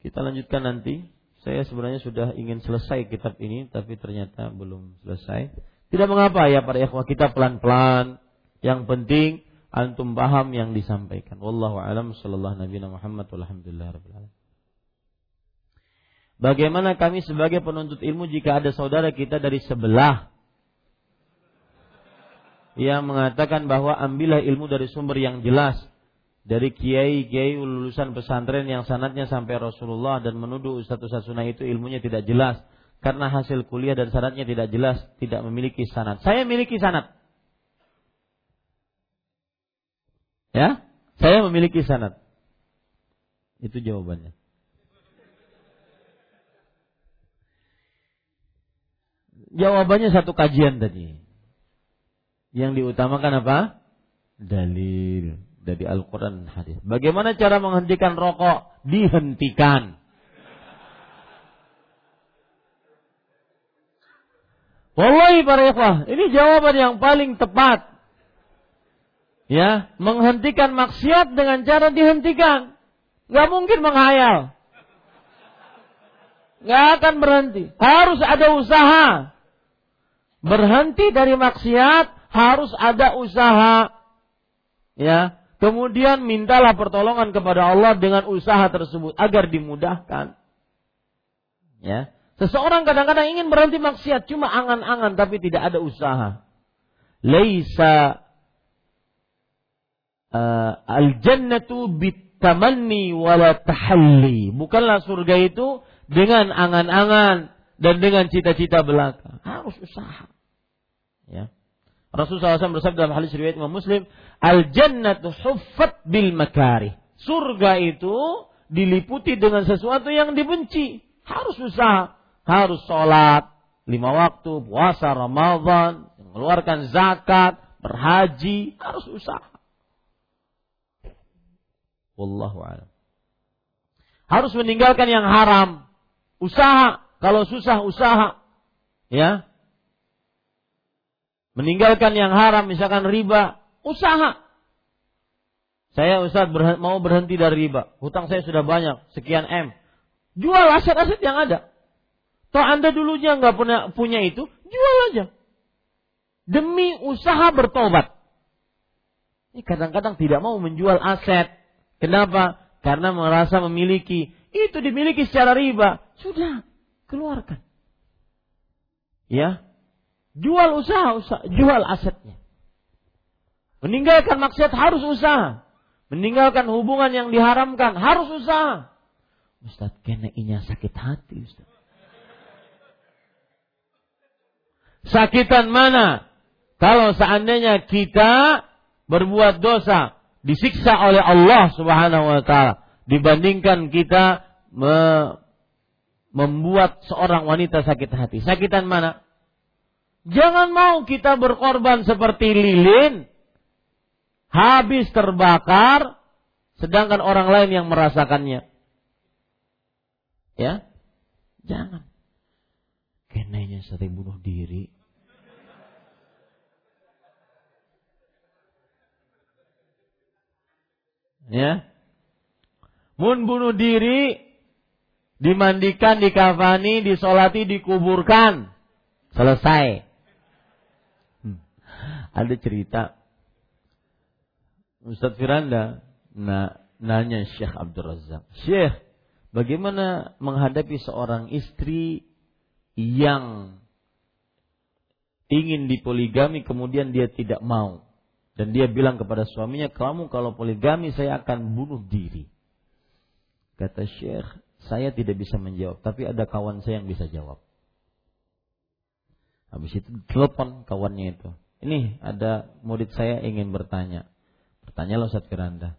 S1: Kita lanjutkan nanti. Saya sebenarnya sudah ingin selesai kitab ini, tapi ternyata belum selesai. Tidak mengapa ya para ikhwah, kita pelan-pelan yang penting antum paham yang disampaikan. Wallahu alam sallallahu nabi Muhammad walhamdulillah. Bagaimana kami sebagai penuntut ilmu jika ada saudara kita dari sebelah yang mengatakan bahwa ambillah ilmu dari sumber yang jelas dari kiai-kiai lulusan pesantren yang sanatnya sampai Rasulullah dan menuduh Ustaz Ustaz Sunnah itu ilmunya tidak jelas karena hasil kuliah dan sanatnya tidak jelas tidak memiliki sanat. Saya memiliki sanat. Ya, saya memiliki sanad. Itu jawabannya. Jawabannya satu kajian tadi. Yang diutamakan apa? Dalil dari Al-Quran dan hadis. Bagaimana cara menghentikan rokok? Dihentikan. Wallahi para ikhwah, ini jawaban yang paling tepat ya menghentikan maksiat dengan cara dihentikan. Gak mungkin menghayal. Gak akan berhenti. Harus ada usaha. Berhenti dari maksiat harus ada usaha. Ya. Kemudian mintalah pertolongan kepada Allah dengan usaha tersebut agar dimudahkan. Ya. Seseorang kadang-kadang ingin berhenti maksiat cuma angan-angan tapi tidak ada usaha. Laisa uh, al-jannatu bitamanni wala tahalli. Bukanlah surga itu dengan angan-angan dan dengan cita-cita belaka. Harus usaha. Ya. Rasulullah SAW bersabda dalam hadis riwayat Imam Muslim, "Al-jannatu huffat bil makari." Surga itu diliputi dengan sesuatu yang dibenci. Harus usaha, harus sholat, lima waktu, puasa Ramadan, mengeluarkan zakat, berhaji, harus usaha. Wallahu a'lam. Harus meninggalkan yang haram. Usaha, kalau susah usaha. Ya. Meninggalkan yang haram, misalkan riba, usaha. Saya Ustaz mau berhenti dari riba. Hutang saya sudah banyak, sekian M. Jual aset-aset yang ada. Toh Anda dulunya nggak punya, punya itu, jual aja. Demi usaha bertobat. Ini kadang-kadang tidak mau menjual aset. Kenapa? Karena merasa memiliki. Itu dimiliki secara riba. Sudah, keluarkan. Ya. Jual usaha, usaha jual asetnya. Meninggalkan maksiat harus usaha. Meninggalkan hubungan yang diharamkan harus usaha. Ustaz, kena inya sakit hati Ustaz. Sakitan mana? Kalau seandainya kita berbuat dosa, disiksa oleh Allah Subhanahu wa taala dibandingkan kita me membuat seorang wanita sakit hati. Sakitan mana? Jangan mau kita berkorban seperti lilin habis terbakar, sedangkan orang lain yang merasakannya. Ya, jangan. Kenanya sering bunuh diri. Ya, Mun bunuh diri, dimandikan, dikafani, disolati, dikuburkan. Selesai. Ada cerita Ustadz Firanda nah, nanya Syekh Abdul Razak, Syekh, bagaimana menghadapi seorang istri yang ingin dipoligami kemudian dia tidak mau dan dia bilang kepada suaminya, kamu kalau poligami saya akan bunuh diri. Kata Syekh, saya tidak bisa menjawab, tapi ada kawan saya yang bisa jawab. Habis itu telepon kawannya itu. Ini ada murid saya ingin bertanya. Bertanyalah Ustaz Firanda.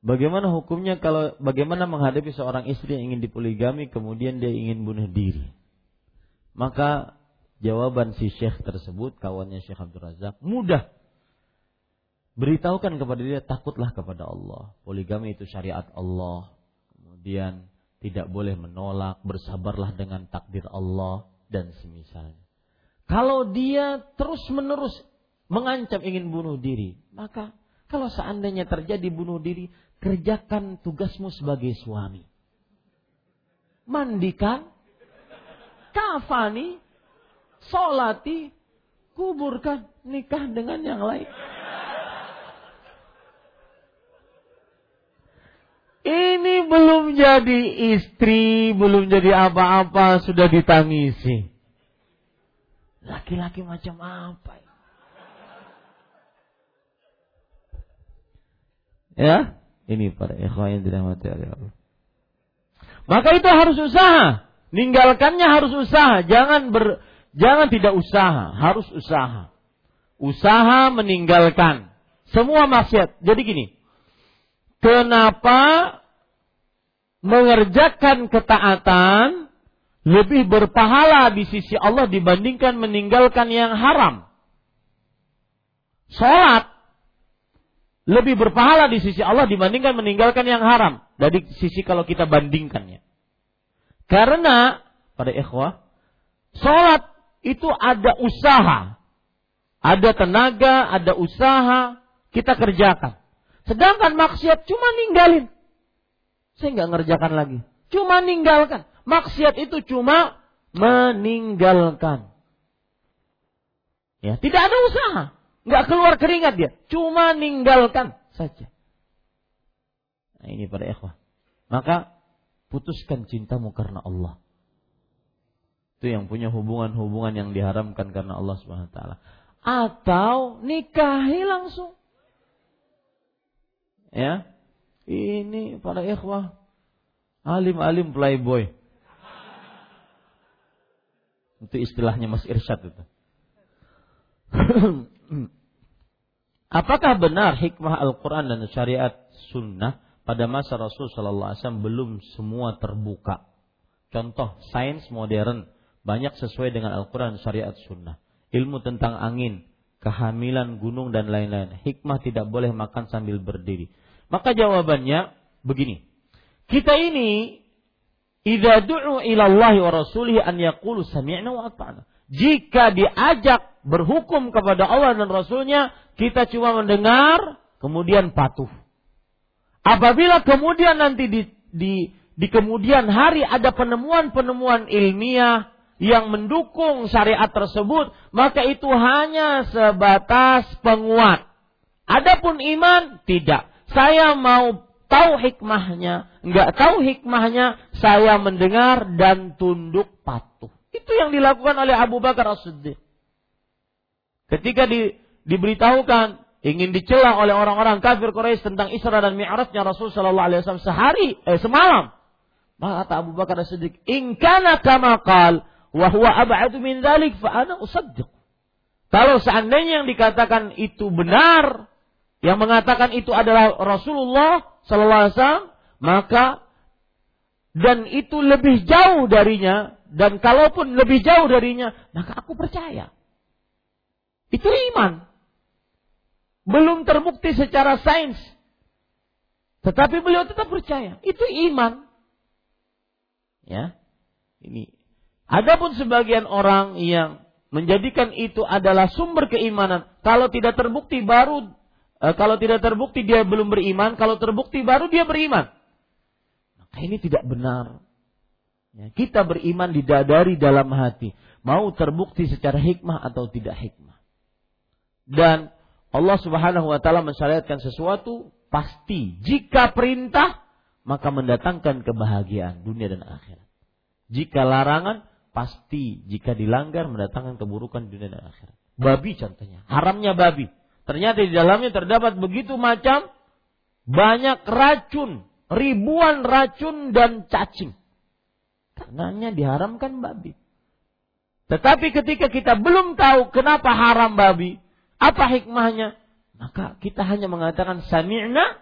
S1: Bagaimana hukumnya kalau bagaimana menghadapi seorang istri yang ingin dipoligami kemudian dia ingin bunuh diri? Maka jawaban si syekh tersebut kawannya Syekh Abdul Razak mudah. Beritahukan kepada dia takutlah kepada Allah. Poligami itu syariat Allah. Kemudian tidak boleh menolak, bersabarlah dengan takdir Allah dan semisalnya. Kalau dia terus-menerus mengancam ingin bunuh diri, maka kalau seandainya terjadi bunuh diri, kerjakan tugasmu sebagai suami. Mandikan, kafani, solati, kuburkan, nikah dengan yang lain. Ini belum jadi istri, belum jadi apa-apa, sudah ditangisi. Laki-laki macam apa ini? Ya, ini para ikhwan yang dirahmati Allah. Maka itu harus usaha. Ninggalkannya harus usaha. Jangan ber, jangan tidak usaha, harus usaha. Usaha meninggalkan semua maksiat. Jadi gini, kenapa mengerjakan ketaatan lebih berpahala di sisi Allah dibandingkan meninggalkan yang haram? Salat lebih berpahala di sisi Allah dibandingkan meninggalkan yang haram. Dari sisi kalau kita bandingkannya. Karena pada ikhwah, sholat itu ada usaha. Ada tenaga, ada usaha, kita kerjakan. Sedangkan maksiat cuma ninggalin. Saya nggak ngerjakan lagi. Cuma ninggalkan. Maksiat itu cuma meninggalkan. Ya, tidak ada usaha. Nggak keluar keringat dia. Cuma ninggalkan saja. Nah, ini pada ikhwah. Maka putuskan cintamu karena Allah. Itu yang punya hubungan-hubungan yang diharamkan karena Allah Subhanahu wa taala. Atau nikahi langsung. Ya. Ini para ikhwah alim-alim playboy. Itu istilahnya Mas Irsyad itu. Apakah benar hikmah Al-Quran dan syariat sunnah pada masa Rasul Sallallahu Alaihi Wasallam belum semua terbuka? Contoh sains modern banyak sesuai dengan Al-Quran syariat sunnah. Ilmu tentang angin, kehamilan gunung dan lain-lain. Hikmah tidak boleh makan sambil berdiri. Maka jawabannya begini. kita ini idza du'u ila Allah wa rasulih an yaqulu sami'na wa ata'na. Jika diajak berhukum kepada Allah dan Rasulnya, kita cuma mendengar, kemudian patuh. Apabila kemudian nanti di, di, di kemudian hari ada penemuan-penemuan ilmiah yang mendukung syariat tersebut, maka itu hanya sebatas penguat. Adapun iman, tidak. Saya mau tahu hikmahnya, nggak tahu hikmahnya, saya mendengar dan tunduk patuh. Itu yang dilakukan oleh Abu Bakar As-Siddiq. Ketika di, diberitahukan ingin dicela oleh orang-orang kafir Quraisy tentang Isra dan Mi'rajnya Rasul sallallahu alaihi wasallam sehari eh semalam. Maka kata Abu Bakar As-Siddiq, "In kana kama qal wa huwa ab'adu min dzalik fa ana usaddiq." Kalau seandainya yang dikatakan itu benar, yang mengatakan itu adalah Rasulullah sallallahu alaihi wasallam, maka dan itu lebih jauh darinya dan kalaupun lebih jauh darinya, maka aku percaya. Itu iman. Belum terbukti secara sains. Tetapi beliau tetap percaya. Itu iman. Ya. Ini. Adapun sebagian orang yang menjadikan itu adalah sumber keimanan. Kalau tidak terbukti baru kalau tidak terbukti dia belum beriman, kalau terbukti baru dia beriman. Maka ini tidak benar. Ya, kita beriman didadari dalam hati. Mau terbukti secara hikmah atau tidak hikmah. Dan Allah subhanahu wa ta'ala mensyariatkan sesuatu pasti. Jika perintah, maka mendatangkan kebahagiaan dunia dan akhirat. Jika larangan, pasti. Jika dilanggar, mendatangkan keburukan dunia dan akhirat. Babi contohnya. Haramnya babi. Ternyata di dalamnya terdapat begitu macam banyak racun. Ribuan racun dan cacing. Karenanya diharamkan babi. Tetapi ketika kita belum tahu kenapa haram babi, apa hikmahnya, maka kita hanya mengatakan sami'na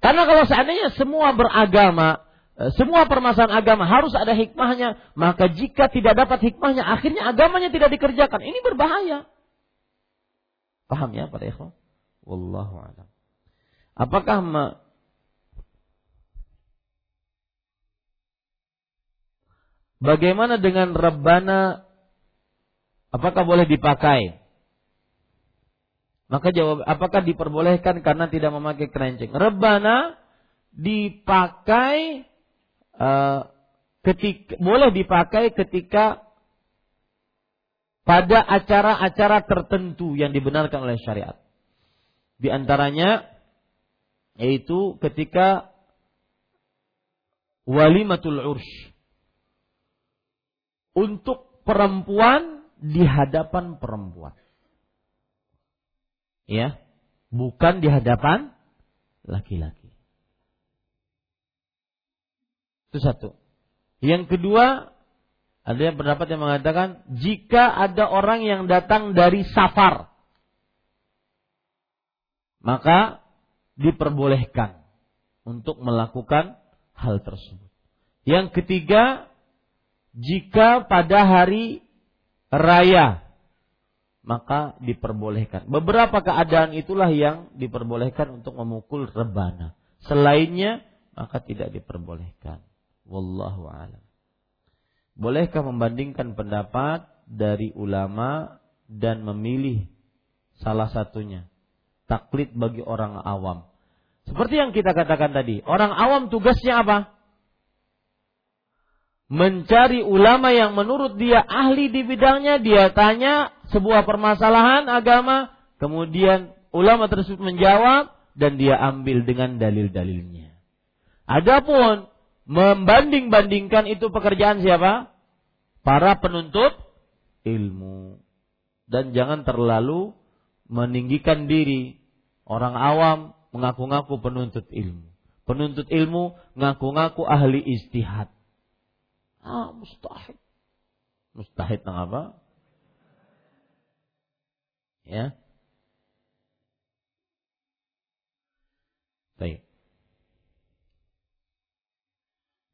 S1: Karena kalau seandainya semua beragama, eh, semua permasalahan agama harus ada hikmahnya, maka jika tidak dapat hikmahnya, akhirnya agamanya tidak dikerjakan. Ini berbahaya. Paham ya para ikhwan? Wallahu a'lam. Apakah Bagaimana dengan rebana? Apakah boleh dipakai? Maka jawab, apakah diperbolehkan karena tidak memakai keranjang? Rebana dipakai uh, ketika boleh dipakai ketika pada acara-acara tertentu yang dibenarkan oleh syariat. Di antaranya yaitu ketika walimatul ursh untuk perempuan di hadapan perempuan. Ya, bukan di hadapan laki-laki. Itu satu. Yang kedua, ada yang pendapat yang mengatakan jika ada orang yang datang dari safar, maka diperbolehkan untuk melakukan hal tersebut. Yang ketiga, jika pada hari raya maka diperbolehkan. Beberapa keadaan itulah yang diperbolehkan untuk memukul rebana. Selainnya maka tidak diperbolehkan. Wallahu a'lam. Bolehkah membandingkan pendapat dari ulama dan memilih salah satunya? Taklid bagi orang awam. Seperti yang kita katakan tadi, orang awam tugasnya apa? mencari ulama yang menurut dia ahli di bidangnya, dia tanya sebuah permasalahan agama, kemudian ulama tersebut menjawab dan dia ambil dengan dalil-dalilnya. Adapun membanding-bandingkan itu pekerjaan siapa? Para penuntut ilmu. Dan jangan terlalu meninggikan diri. Orang awam mengaku-ngaku penuntut ilmu. Penuntut ilmu ngaku-ngaku ahli istihad Ah, mustahid. Mustahid nang apa? Ya. Baik.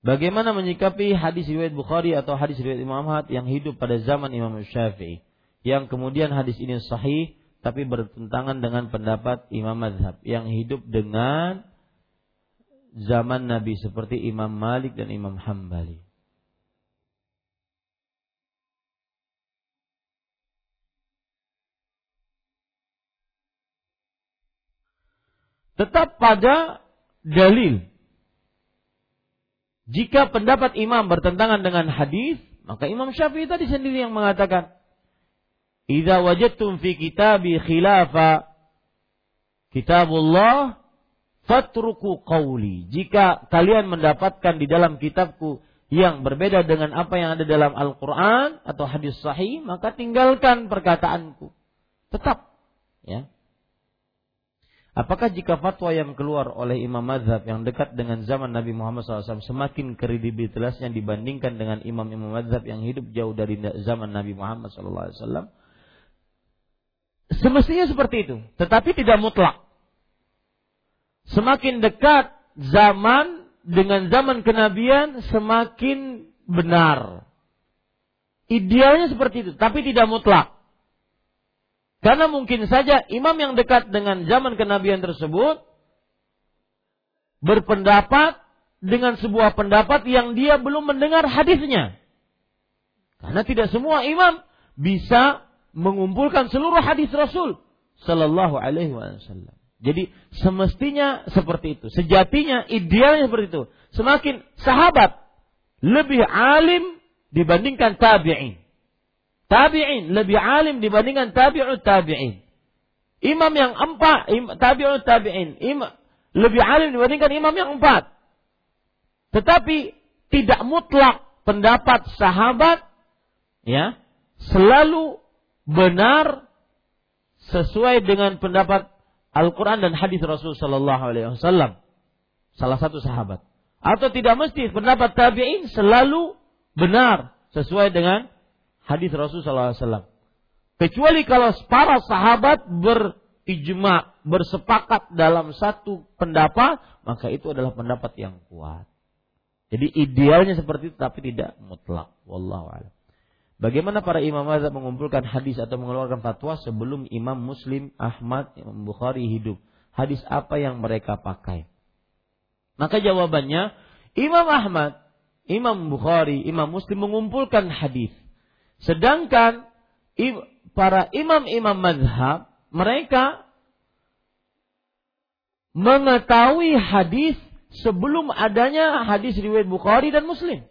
S1: Bagaimana menyikapi hadis riwayat Bukhari atau hadis riwayat Imam Ahmad yang hidup pada zaman Imam Syafi'i yang kemudian hadis ini sahih tapi bertentangan dengan pendapat Imam Madhab yang hidup dengan zaman Nabi seperti Imam Malik dan Imam Hambali. Tetap pada dalil. Jika pendapat imam bertentangan dengan hadis, maka Imam Syafi'i tadi sendiri yang mengatakan, "Idza wajadtum fi kitabi khilafa kitabullah fatruku qawli." Jika kalian mendapatkan di dalam kitabku yang berbeda dengan apa yang ada dalam Al-Qur'an atau hadis sahih, maka tinggalkan perkataanku. Tetap, ya. Apakah jika fatwa yang keluar oleh imam mazhab yang dekat dengan zaman Nabi Muhammad SAW semakin kredibilitasnya dibandingkan dengan imam-imam mazhab yang hidup jauh dari zaman Nabi Muhammad SAW? Semestinya seperti itu, tetapi tidak mutlak. Semakin dekat zaman dengan zaman kenabian semakin benar. Idealnya seperti itu, tapi tidak mutlak. Karena mungkin saja imam yang dekat dengan zaman kenabian tersebut berpendapat dengan sebuah pendapat yang dia belum mendengar hadisnya. Karena tidak semua imam bisa mengumpulkan seluruh hadis Rasul sallallahu alaihi wasallam. Jadi semestinya seperti itu. Sejatinya idealnya seperti itu. Semakin sahabat lebih alim dibandingkan tabi'in. Tabi'in lebih alim dibandingkan tabi'ut tabi'in. Imam yang empat, tabi'ut tabi'in, lebih alim dibandingkan imam yang empat. Tetapi tidak mutlak pendapat sahabat ya selalu benar sesuai dengan pendapat Al-Quran dan hadis Rasul Sallallahu Alaihi Wasallam. Salah satu sahabat. Atau tidak mesti pendapat tabi'in selalu benar sesuai dengan hadis Rasul SAW. Kecuali kalau para sahabat berijma, bersepakat dalam satu pendapat, maka itu adalah pendapat yang kuat. Jadi idealnya seperti itu tapi tidak mutlak. Wallahu a'lam. Bagaimana para imam mazhab mengumpulkan hadis atau mengeluarkan fatwa sebelum Imam Muslim, Ahmad, Imam Bukhari hidup? Hadis apa yang mereka pakai? Maka jawabannya Imam Ahmad, Imam Bukhari, Imam Muslim mengumpulkan hadis Sedangkan para imam-imam mazhab mereka mengetahui hadis sebelum adanya hadis riwayat Bukhari dan Muslim.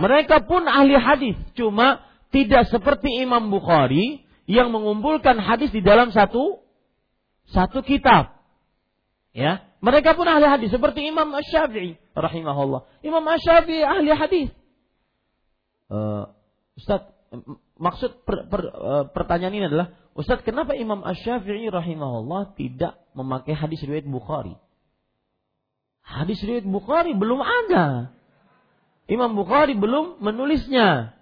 S1: Mereka pun ahli hadis, cuma tidak seperti Imam Bukhari yang mengumpulkan hadis di dalam satu satu kitab. Ya, mereka pun ahli hadis seperti Imam Asy-Syafi'i rahimahullah. Imam Asy-Syafi'i ahli hadis uh, Ustaz, maksud per, per, uh, pertanyaan ini adalah, Ustaz, kenapa Imam Ash-Syafi'i rahimahullah tidak memakai hadis riwayat Bukhari? Hadis riwayat Bukhari belum ada. Imam Bukhari belum menulisnya.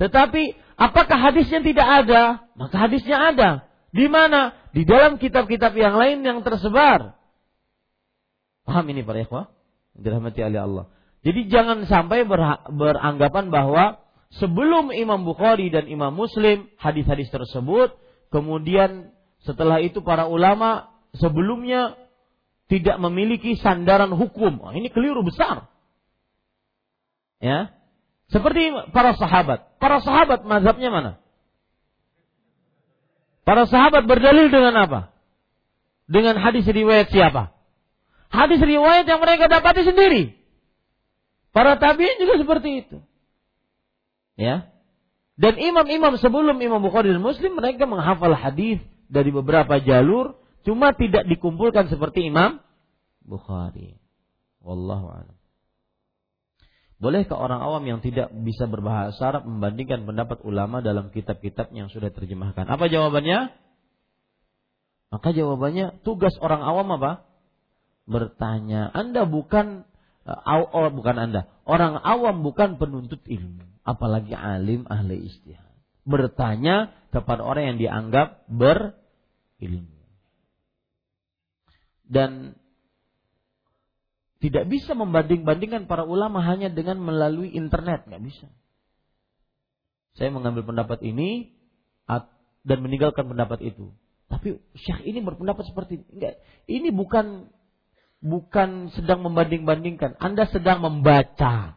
S1: Tetapi apakah hadisnya tidak ada? Maka hadisnya ada. Di mana? Di dalam kitab-kitab yang lain yang tersebar. Paham ini para ikhwah? Dirahmati oleh Allah. Jadi jangan sampai beranggapan bahwa sebelum Imam Bukhari dan Imam Muslim hadis-hadis tersebut, kemudian setelah itu para ulama sebelumnya tidak memiliki sandaran hukum. Oh, ini keliru besar. Ya. Seperti para sahabat. Para sahabat mazhabnya mana? Para sahabat berdalil dengan apa? Dengan hadis riwayat siapa? Hadis riwayat yang mereka dapati sendiri. Para tabi'in juga seperti itu. Ya. Dan imam-imam sebelum Imam Bukhari dan Muslim mereka menghafal hadis dari beberapa jalur cuma tidak dikumpulkan seperti Imam Bukhari. Wallahu a'lam. Bolehkah orang awam yang tidak bisa berbahasa Arab membandingkan pendapat ulama dalam kitab-kitab yang sudah terjemahkan? Apa jawabannya? Maka jawabannya tugas orang awam apa? Bertanya. Anda bukan oh, bukan Anda. Orang awam bukan penuntut ilmu, apalagi alim ahli istihad. Bertanya kepada orang yang dianggap berilmu. Dan tidak bisa membanding-bandingkan para ulama hanya dengan melalui internet, nggak bisa. Saya mengambil pendapat ini dan meninggalkan pendapat itu. Tapi syekh ini berpendapat seperti ini. Ini bukan bukan sedang membanding-bandingkan, Anda sedang membaca.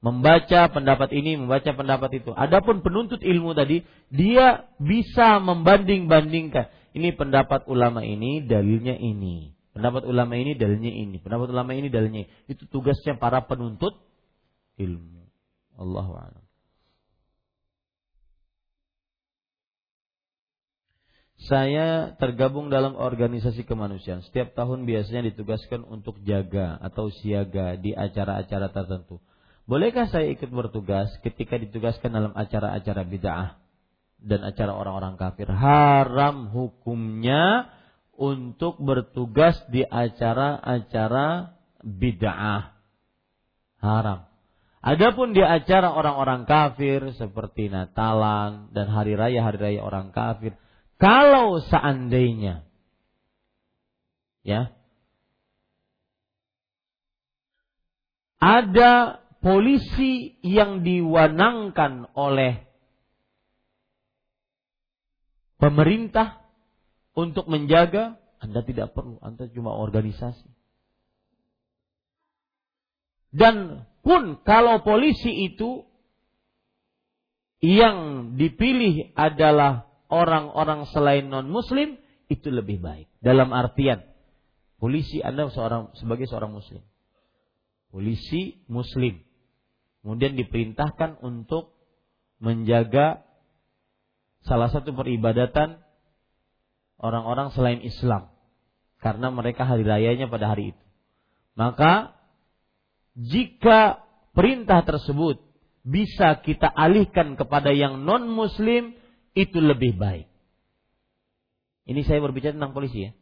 S1: Membaca pendapat ini, membaca pendapat itu. Adapun penuntut ilmu tadi, dia bisa membanding-bandingkan. Ini pendapat ulama ini, dalilnya ini. Pendapat ulama ini, dalilnya ini. Pendapat ulama ini, dalilnya ini. Itu tugasnya para penuntut ilmu. Allahu a'lam. Saya tergabung dalam organisasi kemanusiaan. Setiap tahun biasanya ditugaskan untuk jaga atau siaga di acara-acara tertentu. Bolehkah saya ikut bertugas ketika ditugaskan dalam acara-acara bid'ah dan acara orang-orang kafir? Haram hukumnya untuk bertugas di acara-acara bid'ah. Haram. Adapun di acara orang-orang kafir seperti Natalan dan hari raya-hari raya orang kafir, kalau seandainya ya ada polisi yang diwanangkan oleh pemerintah untuk menjaga, Anda tidak perlu, Anda cuma organisasi. Dan pun kalau polisi itu yang dipilih adalah orang-orang selain non muslim itu lebih baik. Dalam artian polisi Anda seorang sebagai seorang muslim. Polisi muslim. Kemudian diperintahkan untuk menjaga salah satu peribadatan orang-orang selain Islam karena mereka hari rayanya pada hari itu. Maka jika perintah tersebut bisa kita alihkan kepada yang non muslim itu lebih baik. Ini saya berbicara tentang polisi ya.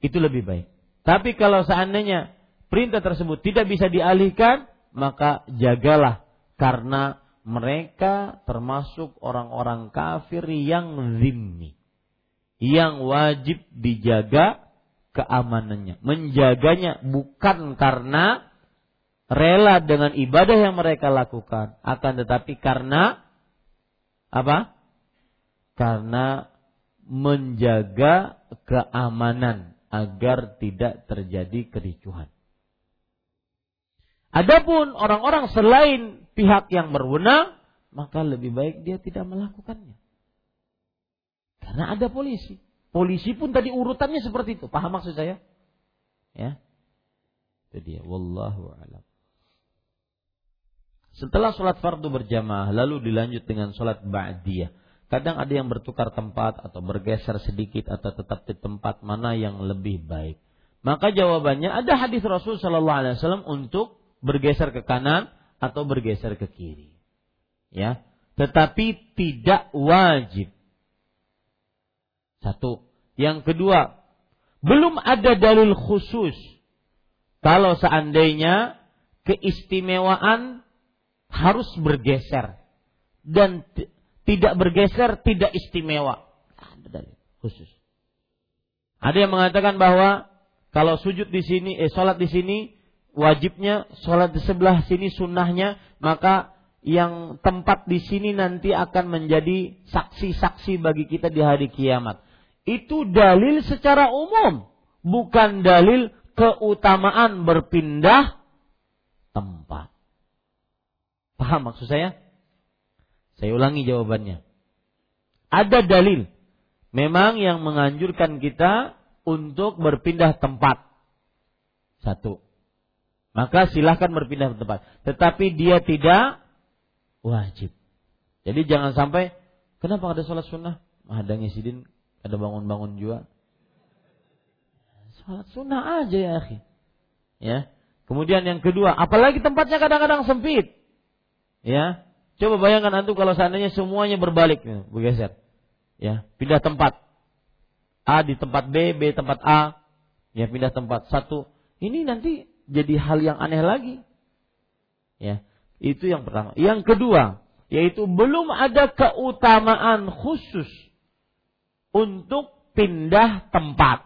S1: Itu lebih baik. Tapi kalau seandainya perintah tersebut tidak bisa dialihkan, maka jagalah karena mereka termasuk orang-orang kafir yang zimmi. Yang wajib dijaga keamanannya. Menjaganya bukan karena rela dengan ibadah yang mereka lakukan. Akan tetapi karena apa? Karena menjaga keamanan agar tidak terjadi kericuhan. Adapun orang-orang selain pihak yang berwenang, maka lebih baik dia tidak melakukannya. Karena ada polisi. Polisi pun tadi urutannya seperti itu. Paham maksud saya? Ya. Itu dia. Wallahu a'lam. Setelah sholat fardu berjamaah, lalu dilanjut dengan sholat ba'diyah. Kadang ada yang bertukar tempat atau bergeser sedikit atau tetap di tempat mana yang lebih baik. Maka jawabannya ada hadis Rasul Shallallahu Alaihi Wasallam untuk bergeser ke kanan atau bergeser ke kiri. Ya, tetapi tidak wajib. Satu. Yang kedua, belum ada dalil khusus kalau seandainya keistimewaan harus bergeser dan tidak bergeser, tidak istimewa. Ada dalil khusus. Ada yang mengatakan bahwa kalau sujud di sini, eh sholat di sini wajibnya, sholat di sebelah sini sunnahnya, maka yang tempat di sini nanti akan menjadi saksi-saksi bagi kita di hari kiamat. Itu dalil secara umum, bukan dalil keutamaan berpindah tempat. Paham maksud saya? Saya ulangi jawabannya. Ada dalil memang yang menganjurkan kita untuk berpindah tempat. Satu. Maka silahkan berpindah tempat. Tetapi dia tidak wajib. Jadi jangan sampai, kenapa ada sholat sunnah? Ada ngisidin, ada bangun-bangun juga. Sholat sunnah aja ya akhi. Ya. Kemudian yang kedua, apalagi tempatnya kadang-kadang sempit. Ya. Coba bayangkan antum kalau seandainya semuanya berbalik, ya, bergeser. Ya, pindah tempat. A di tempat B, B tempat A, ya pindah tempat satu. Ini nanti jadi hal yang aneh lagi. Ya, itu yang pertama. Yang kedua, yaitu belum ada keutamaan khusus untuk pindah tempat.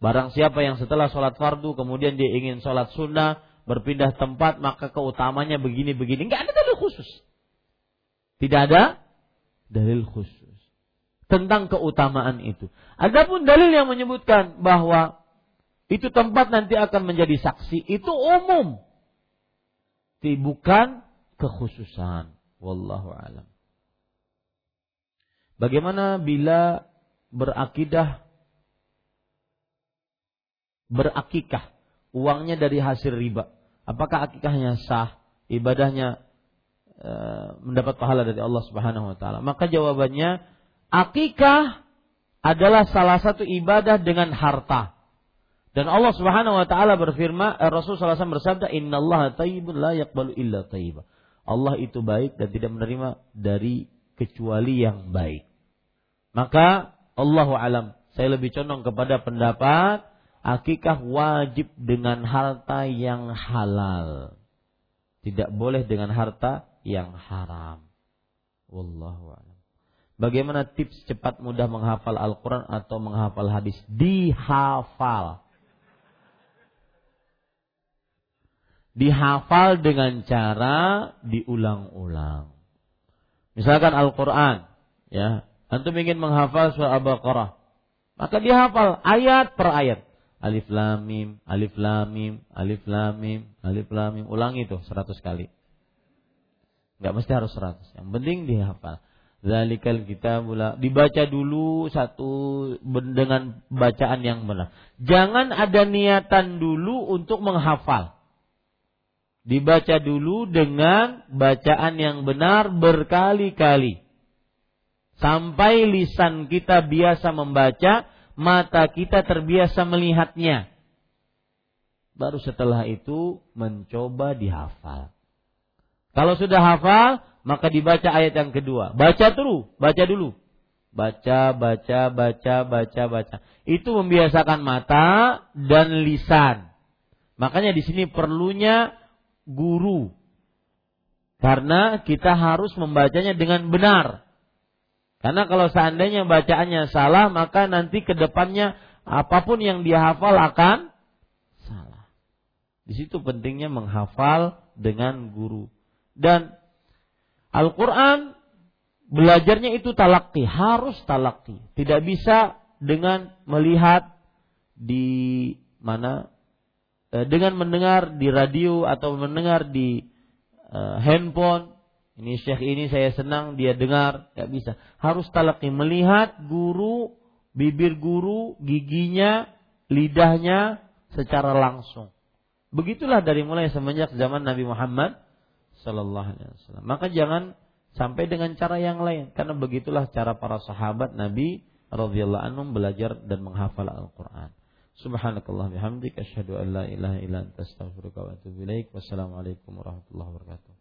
S1: Barang siapa yang setelah sholat fardu kemudian dia ingin sholat sunnah berpindah tempat maka keutamanya begini-begini. Enggak ada dalil khusus. Tidak ada dalil khusus. tentang keutamaan itu. Adapun dalil yang menyebutkan bahwa itu tempat nanti akan menjadi saksi itu umum. Bukan kekhususan. Wallahu alam. Bagaimana bila berakidah berakikah uangnya dari hasil riba? Apakah akikahnya sah? Ibadahnya e, mendapat pahala dari Allah Subhanahu wa taala? Maka jawabannya akikah adalah salah satu ibadah dengan harta. Dan Allah Subhanahu wa taala berfirman, eh, Rasul SAW bersabda, "Innallaha thayyibun la yaqbalu illa thayyiba." Allah itu baik dan tidak menerima dari kecuali yang baik. Maka Allah alam, saya lebih condong kepada pendapat akikah wajib dengan harta yang halal. Tidak boleh dengan harta yang haram. Wallahu alam. Bagaimana tips cepat mudah menghafal Al-Quran atau menghafal hadis? Dihafal. dihafal dengan cara diulang-ulang. Misalkan Al-Quran, ya, antum ingin menghafal surah Al-Baqarah, maka dihafal ayat per ayat. Alif lam mim, alif lam mim, alif lam mim, alif lam mim. Ulangi itu seratus kali. Enggak mesti harus seratus. Yang penting dihafal. Zalikal kita mula dibaca dulu satu dengan bacaan yang benar. Jangan ada niatan dulu untuk menghafal dibaca dulu dengan bacaan yang benar berkali-kali. Sampai lisan kita biasa membaca, mata kita terbiasa melihatnya. Baru setelah itu mencoba dihafal. Kalau sudah hafal, maka dibaca ayat yang kedua. Baca dulu, baca dulu. Baca, baca, baca, baca, baca. Itu membiasakan mata dan lisan. Makanya di sini perlunya guru. Karena kita harus membacanya dengan benar. Karena kalau seandainya bacaannya salah, maka nanti ke depannya apa pun yang dia hafal akan salah. Di situ pentingnya menghafal dengan guru. Dan Al-Quran belajarnya itu talakti, harus talakti. Tidak bisa dengan melihat di mana Eh, dengan mendengar di radio atau mendengar di uh, handphone ini syekh ini saya senang dia dengar. Nggak bisa. Harus talaki melihat guru bibir guru giginya lidahnya secara langsung. Begitulah dari mulai semenjak zaman Nabi Muhammad Sallallahu Alaihi Wasallam. Maka jangan sampai dengan cara yang lain. Karena begitulah cara para sahabat Nabi radhiyallahu anhum belajar dan menghafal Al-Quran. Subhanakallah bihamdik asyhadu an la ilaha illa anta astaghfiruka wa atubu ilaik. Wassalamualaikum warahmatullahi wabarakatuh.